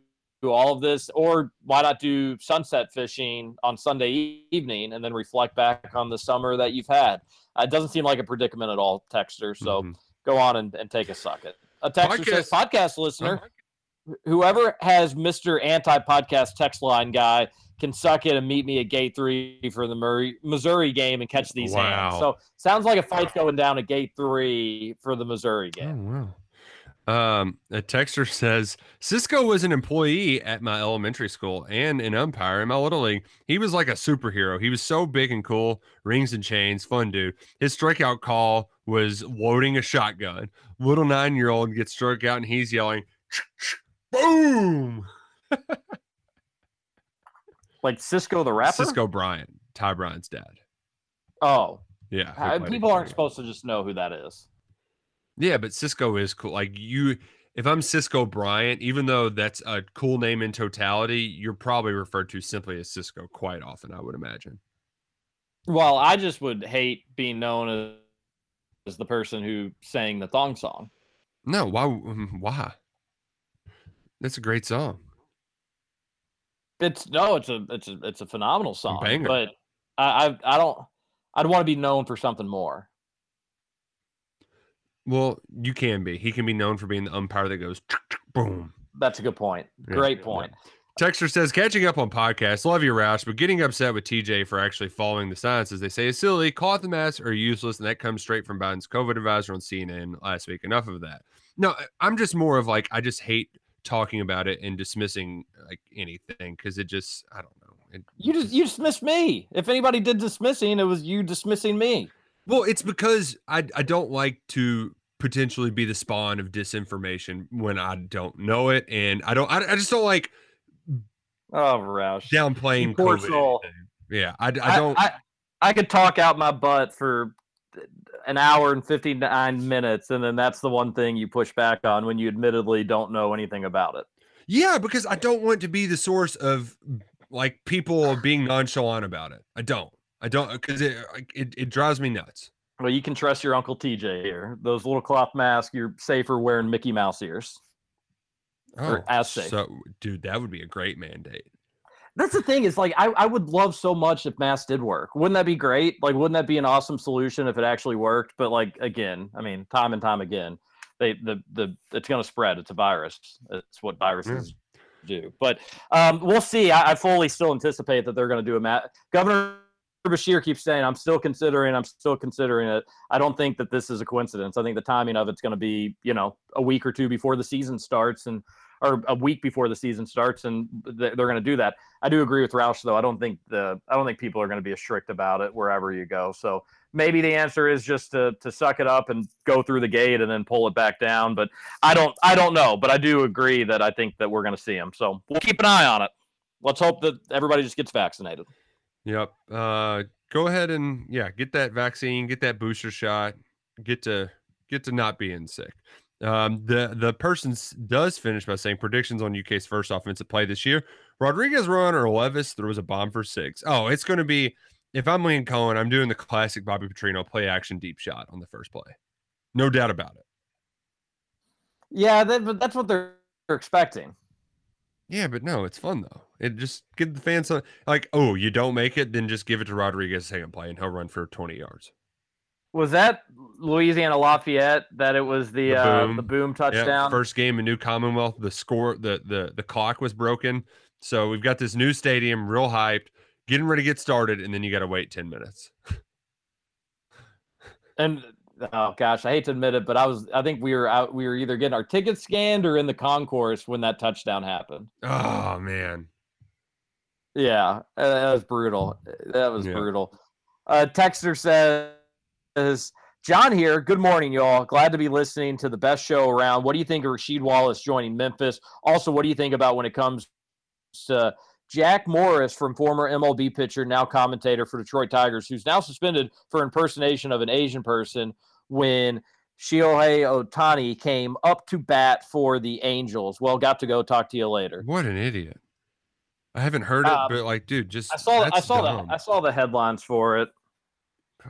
do all of this, or why not do sunset fishing on Sunday evening and then reflect back on the summer that you've had. Uh, it doesn't seem like a predicament at all, Texter. So Mhm. go on and, and take a suck at. A Texter says, Podcast- podcast listener, whoever has Mr. Anti Podcast text line guy can suck it and meet me at gate three for the Murray, Missouri game and catch these hands. So sounds like a fight's going down at gate three for the Missouri game. Oh wow. Um, a texter says Cisco was an employee at my elementary school and an umpire in my little league. He was like a superhero. He was so big and cool, rings and chains, fun dude. His strikeout call was loading a shotgun. Little nine year old gets struck out and he's yelling, "Boom!" Like Cisco the rapper. Cisco Bryant, Ty Bryant's dad. Oh, Yeah, uh, people aren't supposed to just know who that is. Yeah, but Cisco is cool. Like you, if I'm Cisco Bryant, even though that's a cool name in totality, you're probably referred to simply as Cisco quite often. I would imagine. Well, I just would hate being known as, as the person who sang the thong song. No, why? Why? That's a great song. It's no, it's a it's a it's a phenomenal song. banger. But I I, I don't I'd want to be known for something more. Well, you can be. He can be known for being the umpire that goes boom. That's a good point. Great yeah. point. Texter says, catching up on podcasts, love you, Roush, but getting upset with TJ for actually following the science, as they say, is silly. Cloth and masks are useless, and that comes straight from Biden's COVID advisor on CNN last week. Enough of that. No, I'm just more of like, I just hate talking about it and dismissing like anything because it just, I don't know. It, You just you dismissed me. If anybody did dismissing, it was you dismissing me. well, it's because I, I don't like to potentially be the spawn of disinformation when I don't know it. And I don't, I, I just don't like Oh, Roush. downplaying COVID. Yeah, I, I don't. I, I could talk out my butt for an hour and 59 minutes, and then that's the one thing you push back on when you admittedly don't know anything about it. Yeah, because I don't want to be the source of like people being nonchalant about it. I don't. I don't because it, it it drives me nuts. Well, you can trust your Uncle TJ here. Those little cloth masks, you're safer wearing Mickey Mouse ears. Or oh, as safe. Oh, so dude, that would be a great mandate. That's the thing is like I, I would love so much if masks did work. Wouldn't that be great? Like wouldn't that be an awesome solution if it actually worked? But like again, I mean, time and time again, they the the it's gonna spread. It's a virus. It's what viruses do. But um, we'll see. I, I fully still anticipate that they're gonna do a mask. Governor Beshear keeps saying, I'm still considering, I'm still considering it. I don't think that this is a coincidence. I think the timing of it's going to be, you know, a week or two before the season starts and, or a week before the season starts and th- they're going to do that. I do agree with Roush though. I don't think the, I don't think people are going to be as strict about it wherever you go. So maybe the answer is just to, to suck it up and go through the gate and then pull it back down. But I don't, I don't know, but I do agree that I think that we're going to see them. So we'll keep an eye on it. Let's hope that everybody just gets vaccinated. Yep. Uh, go ahead and yeah, get that vaccine, get that booster shot, get to get to not being sick. Um, the the person does finish by saying predictions on UK's first offensive play this year. Rodriguez run or Levis throws a bomb for six. Oh, it's going to be if I'm Liam Coen, I'm doing the classic Bobby Petrino play action deep shot on the first play, no doubt about it. Yeah, that, but that's what they're expecting. Yeah, but no, it's fun though. It just give the fans some, like, oh, you don't make it, then just give it to Rodriguez second play and he'll run for 20 yards. Was that Louisiana Lafayette that it was the The uh, boom. the boom Yeah, touchdown? first game in New Commonwealth. The score, the the the clock was broken. So we've got this new stadium, real hyped, getting ready to get started, and then you got to wait 10 minutes. And oh gosh, I hate to admit it, but I was I think we were out we were either getting our tickets scanned or in the concourse when that touchdown happened. Oh man. Yeah, uh, that was brutal. That was Yeah. brutal. Uh, Texter says, John here. Good morning, y'all. Glad to be listening to the best show around. What do you think of Rasheed Wallace joining Memphis? Also, what do you think about when it comes to Jack Morris from former MLB pitcher, now commentator for Detroit Tigers, who's now suspended for impersonation of an Asian person when Shohei Ohtani came up to bat for the Angels. Well, got to go. Talk to you later. What an idiot! I haven't heard it, Um, but like, dude, just I saw. I saw dumb. that. I saw the headlines for it.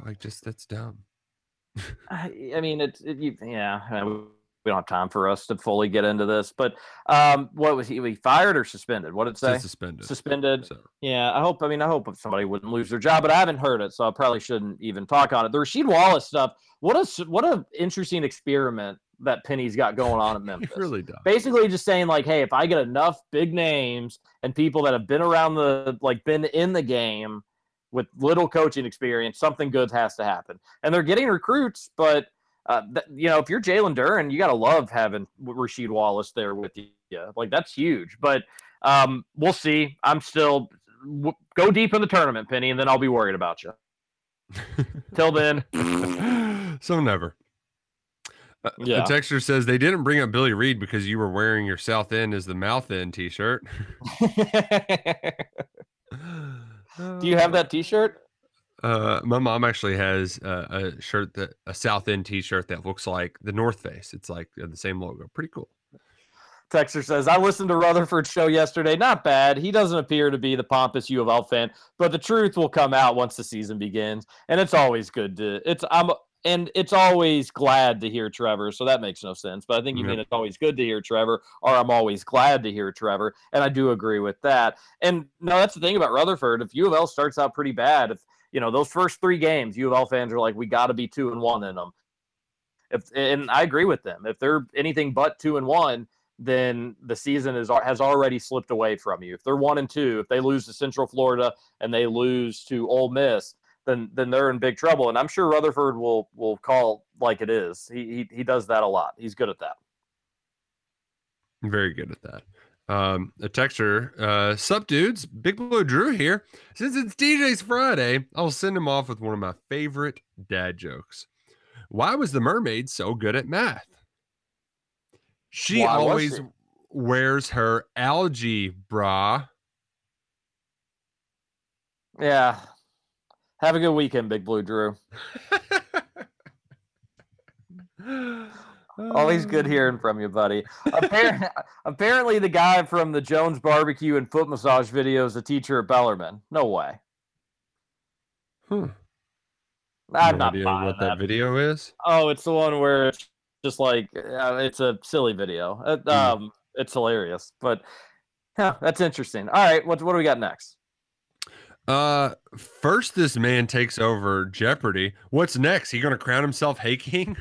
Like, just that's dumb. I, I mean, it's it, you, yeah. I mean, we don't have time for us to fully get into this, but um, what was he? Was he fired or suspended? What did it say? Says suspended. Suspended. So Yeah, I hope. I mean, I hope somebody wouldn't lose their job, but I haven't heard it, so I probably shouldn't even talk on it. The Rasheed Wallace stuff. What a what a interesting experiment that Penny's got going on at Memphis. really does. Basically, just saying like, hey, if I get enough big names and people that have been around the like been in the game with little coaching experience, something good has to happen. And they're getting recruits, but uh, th- you know, if you're Jalen Duren, you gotta love having Rasheed Wallace there with you. Like that's huge. But um, we'll see. I'm still w- go deep in the tournament, Penny, and then I'll be worried about you. Till then, so never. Uh, Yeah. A texter says they didn't bring up Billy Reed because you were wearing your South End as the mouth end T-shirt. do you have that T-shirt? Uh, my mom actually has uh, a shirt that a South End T-shirt that looks like the North Face. It's like uh, the same logo. Pretty cool. Texter says, I listened to Rutherford's show yesterday. Not bad. He doesn't appear to be the pompous U of L fan, but the truth will come out once the season begins. And it's always good to it's I'm and it's always glad to hear Trevor. So that makes no sense. But I think you Yep. mean it's always good to hear Trevor, or I'm always glad to hear Trevor. And I do agree with that. And no, that's the thing about Rutherford. If U of L starts out pretty bad, if you know those first three games, U of L fans are like, we got to be two and one in them. If and I agree with them. If they're anything but two and one, then the season is has already slipped away from you. If they're one and two, if they lose to Central Florida and they lose to Ole Miss, then then they're in big trouble. And I'm sure Rutherford will will call like it is. He he, he does that a lot. He's good at that. Very good at that. Um, a texter, uh, sup dudes, Big Blue Drew here. Since it's DJ's Friday, I'll send him off with one of my favorite dad jokes. Why was the mermaid so good at math? She Why always she? wears her algae bra. Yeah. Have a good weekend, Big Blue Drew. Always good hearing from you, buddy. Apparently, apparently, the guy from the Jones Barbecue and Foot Massage video is a teacher at Bellarmine. No way. Hmm. I'm No not idea what that. that video is. Oh, it's the one where it's just like uh, it's a silly video. Hmm. Um, it's hilarious, but yeah, that's interesting. All right, what what do we got next? Uh, first, this man takes over Jeopardy. What's next? He gonna crown himself Hay King?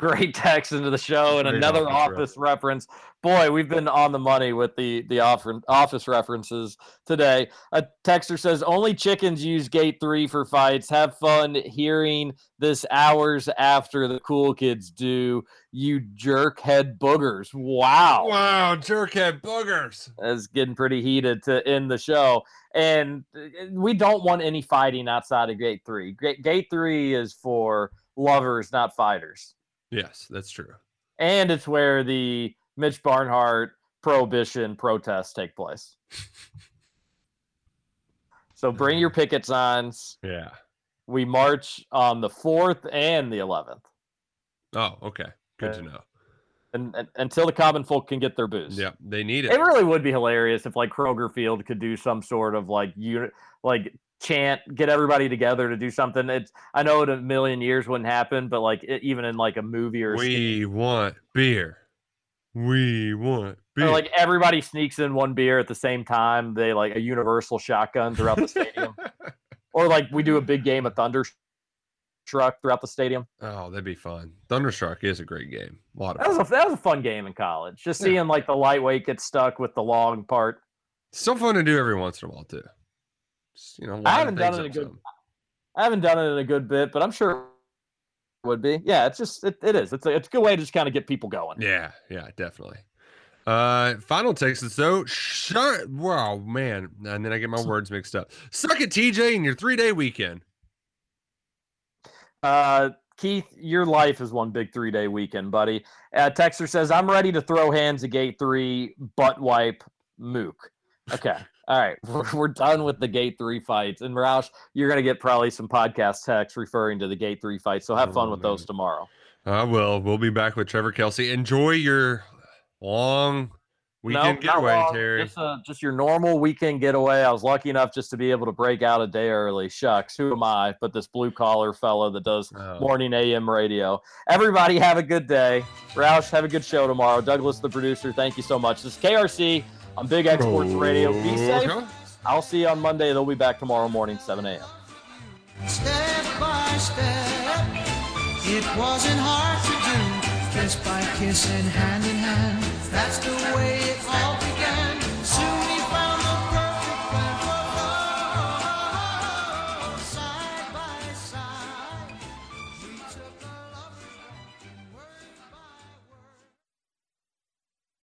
Great text into the show and Great another office office reference. Boy, we've been on the money with the the office references today. A texter says only chickens use gate three for fights. Have fun hearing this hours after the cool kids do. You jerkhead boogers. Wow. Wow, jerkhead boogers. is getting pretty heated to end the show. And uh, we don't want any fighting outside of gate three. Gate, gate three is for lovers, not fighters. Yes, that's true. And it's where the Mitch Barnhart prohibition protests take place. so bring your picket signs. Yeah. We march on the 4th and the 11th. Oh, okay. Good to know. And, and until the common folk can get their booze. Yeah, they need it. It really would be hilarious if like Kroger Field could do some sort of like unit like chant, get everybody together to do something. It's I know in a million years wouldn't happen, but like it, even in like a movie or, We want beer. We want beer. or like everybody sneaks in one beer at the same time, they like a universal shotgun throughout the stadium. or like we do a big game of thunder truck throughout the stadium. oh, that'd be fun. Thunderstruck is a great game. A lot of That was a that was a fun game in college. Just Yeah. seeing like the lightweight get stuck with the long part. Still fun to do every once in a while too. Just, you know, I haven't done it a good some. I haven't done it in a good bit, but I'm sure it would be. Yeah, it's just it, it is. It's a, it's a good way to just kind of get people going. Yeah, yeah, definitely. Uh, final text is so shut. Wow, man, and then I get my words mixed up. Suck it, TJ, in your three day weekend. Uh, Keith, your life is one big three day weekend, buddy. Uh, Texter says, I'm ready to throw hands at gate three, butt wipe, mook. Okay. All right. We're, we're done with the gate three fights. And Roush, you're going to get probably some podcast text referring to the gate three fights. So have fun Oh, with those tomorrow. I will. We'll be back with Trevor Kelsey. Enjoy your long weekend getaway, long. Terry. Just, uh, just your normal weekend getaway. I was lucky enough just to be able to break out a day early. Shucks, who am I? But this blue collar fellow that does Oh. morning AM radio. Everybody have a good day. Roush, have a good show tomorrow. Douglas, the producer, thank you so much. This is KRC on Big X Sports Radio. Be safe. I'll see you on Monday. They'll be back tomorrow morning, 7 a.m. Step by step, it wasn't hard to do. Kiss by kiss and hand in hand, that's the way it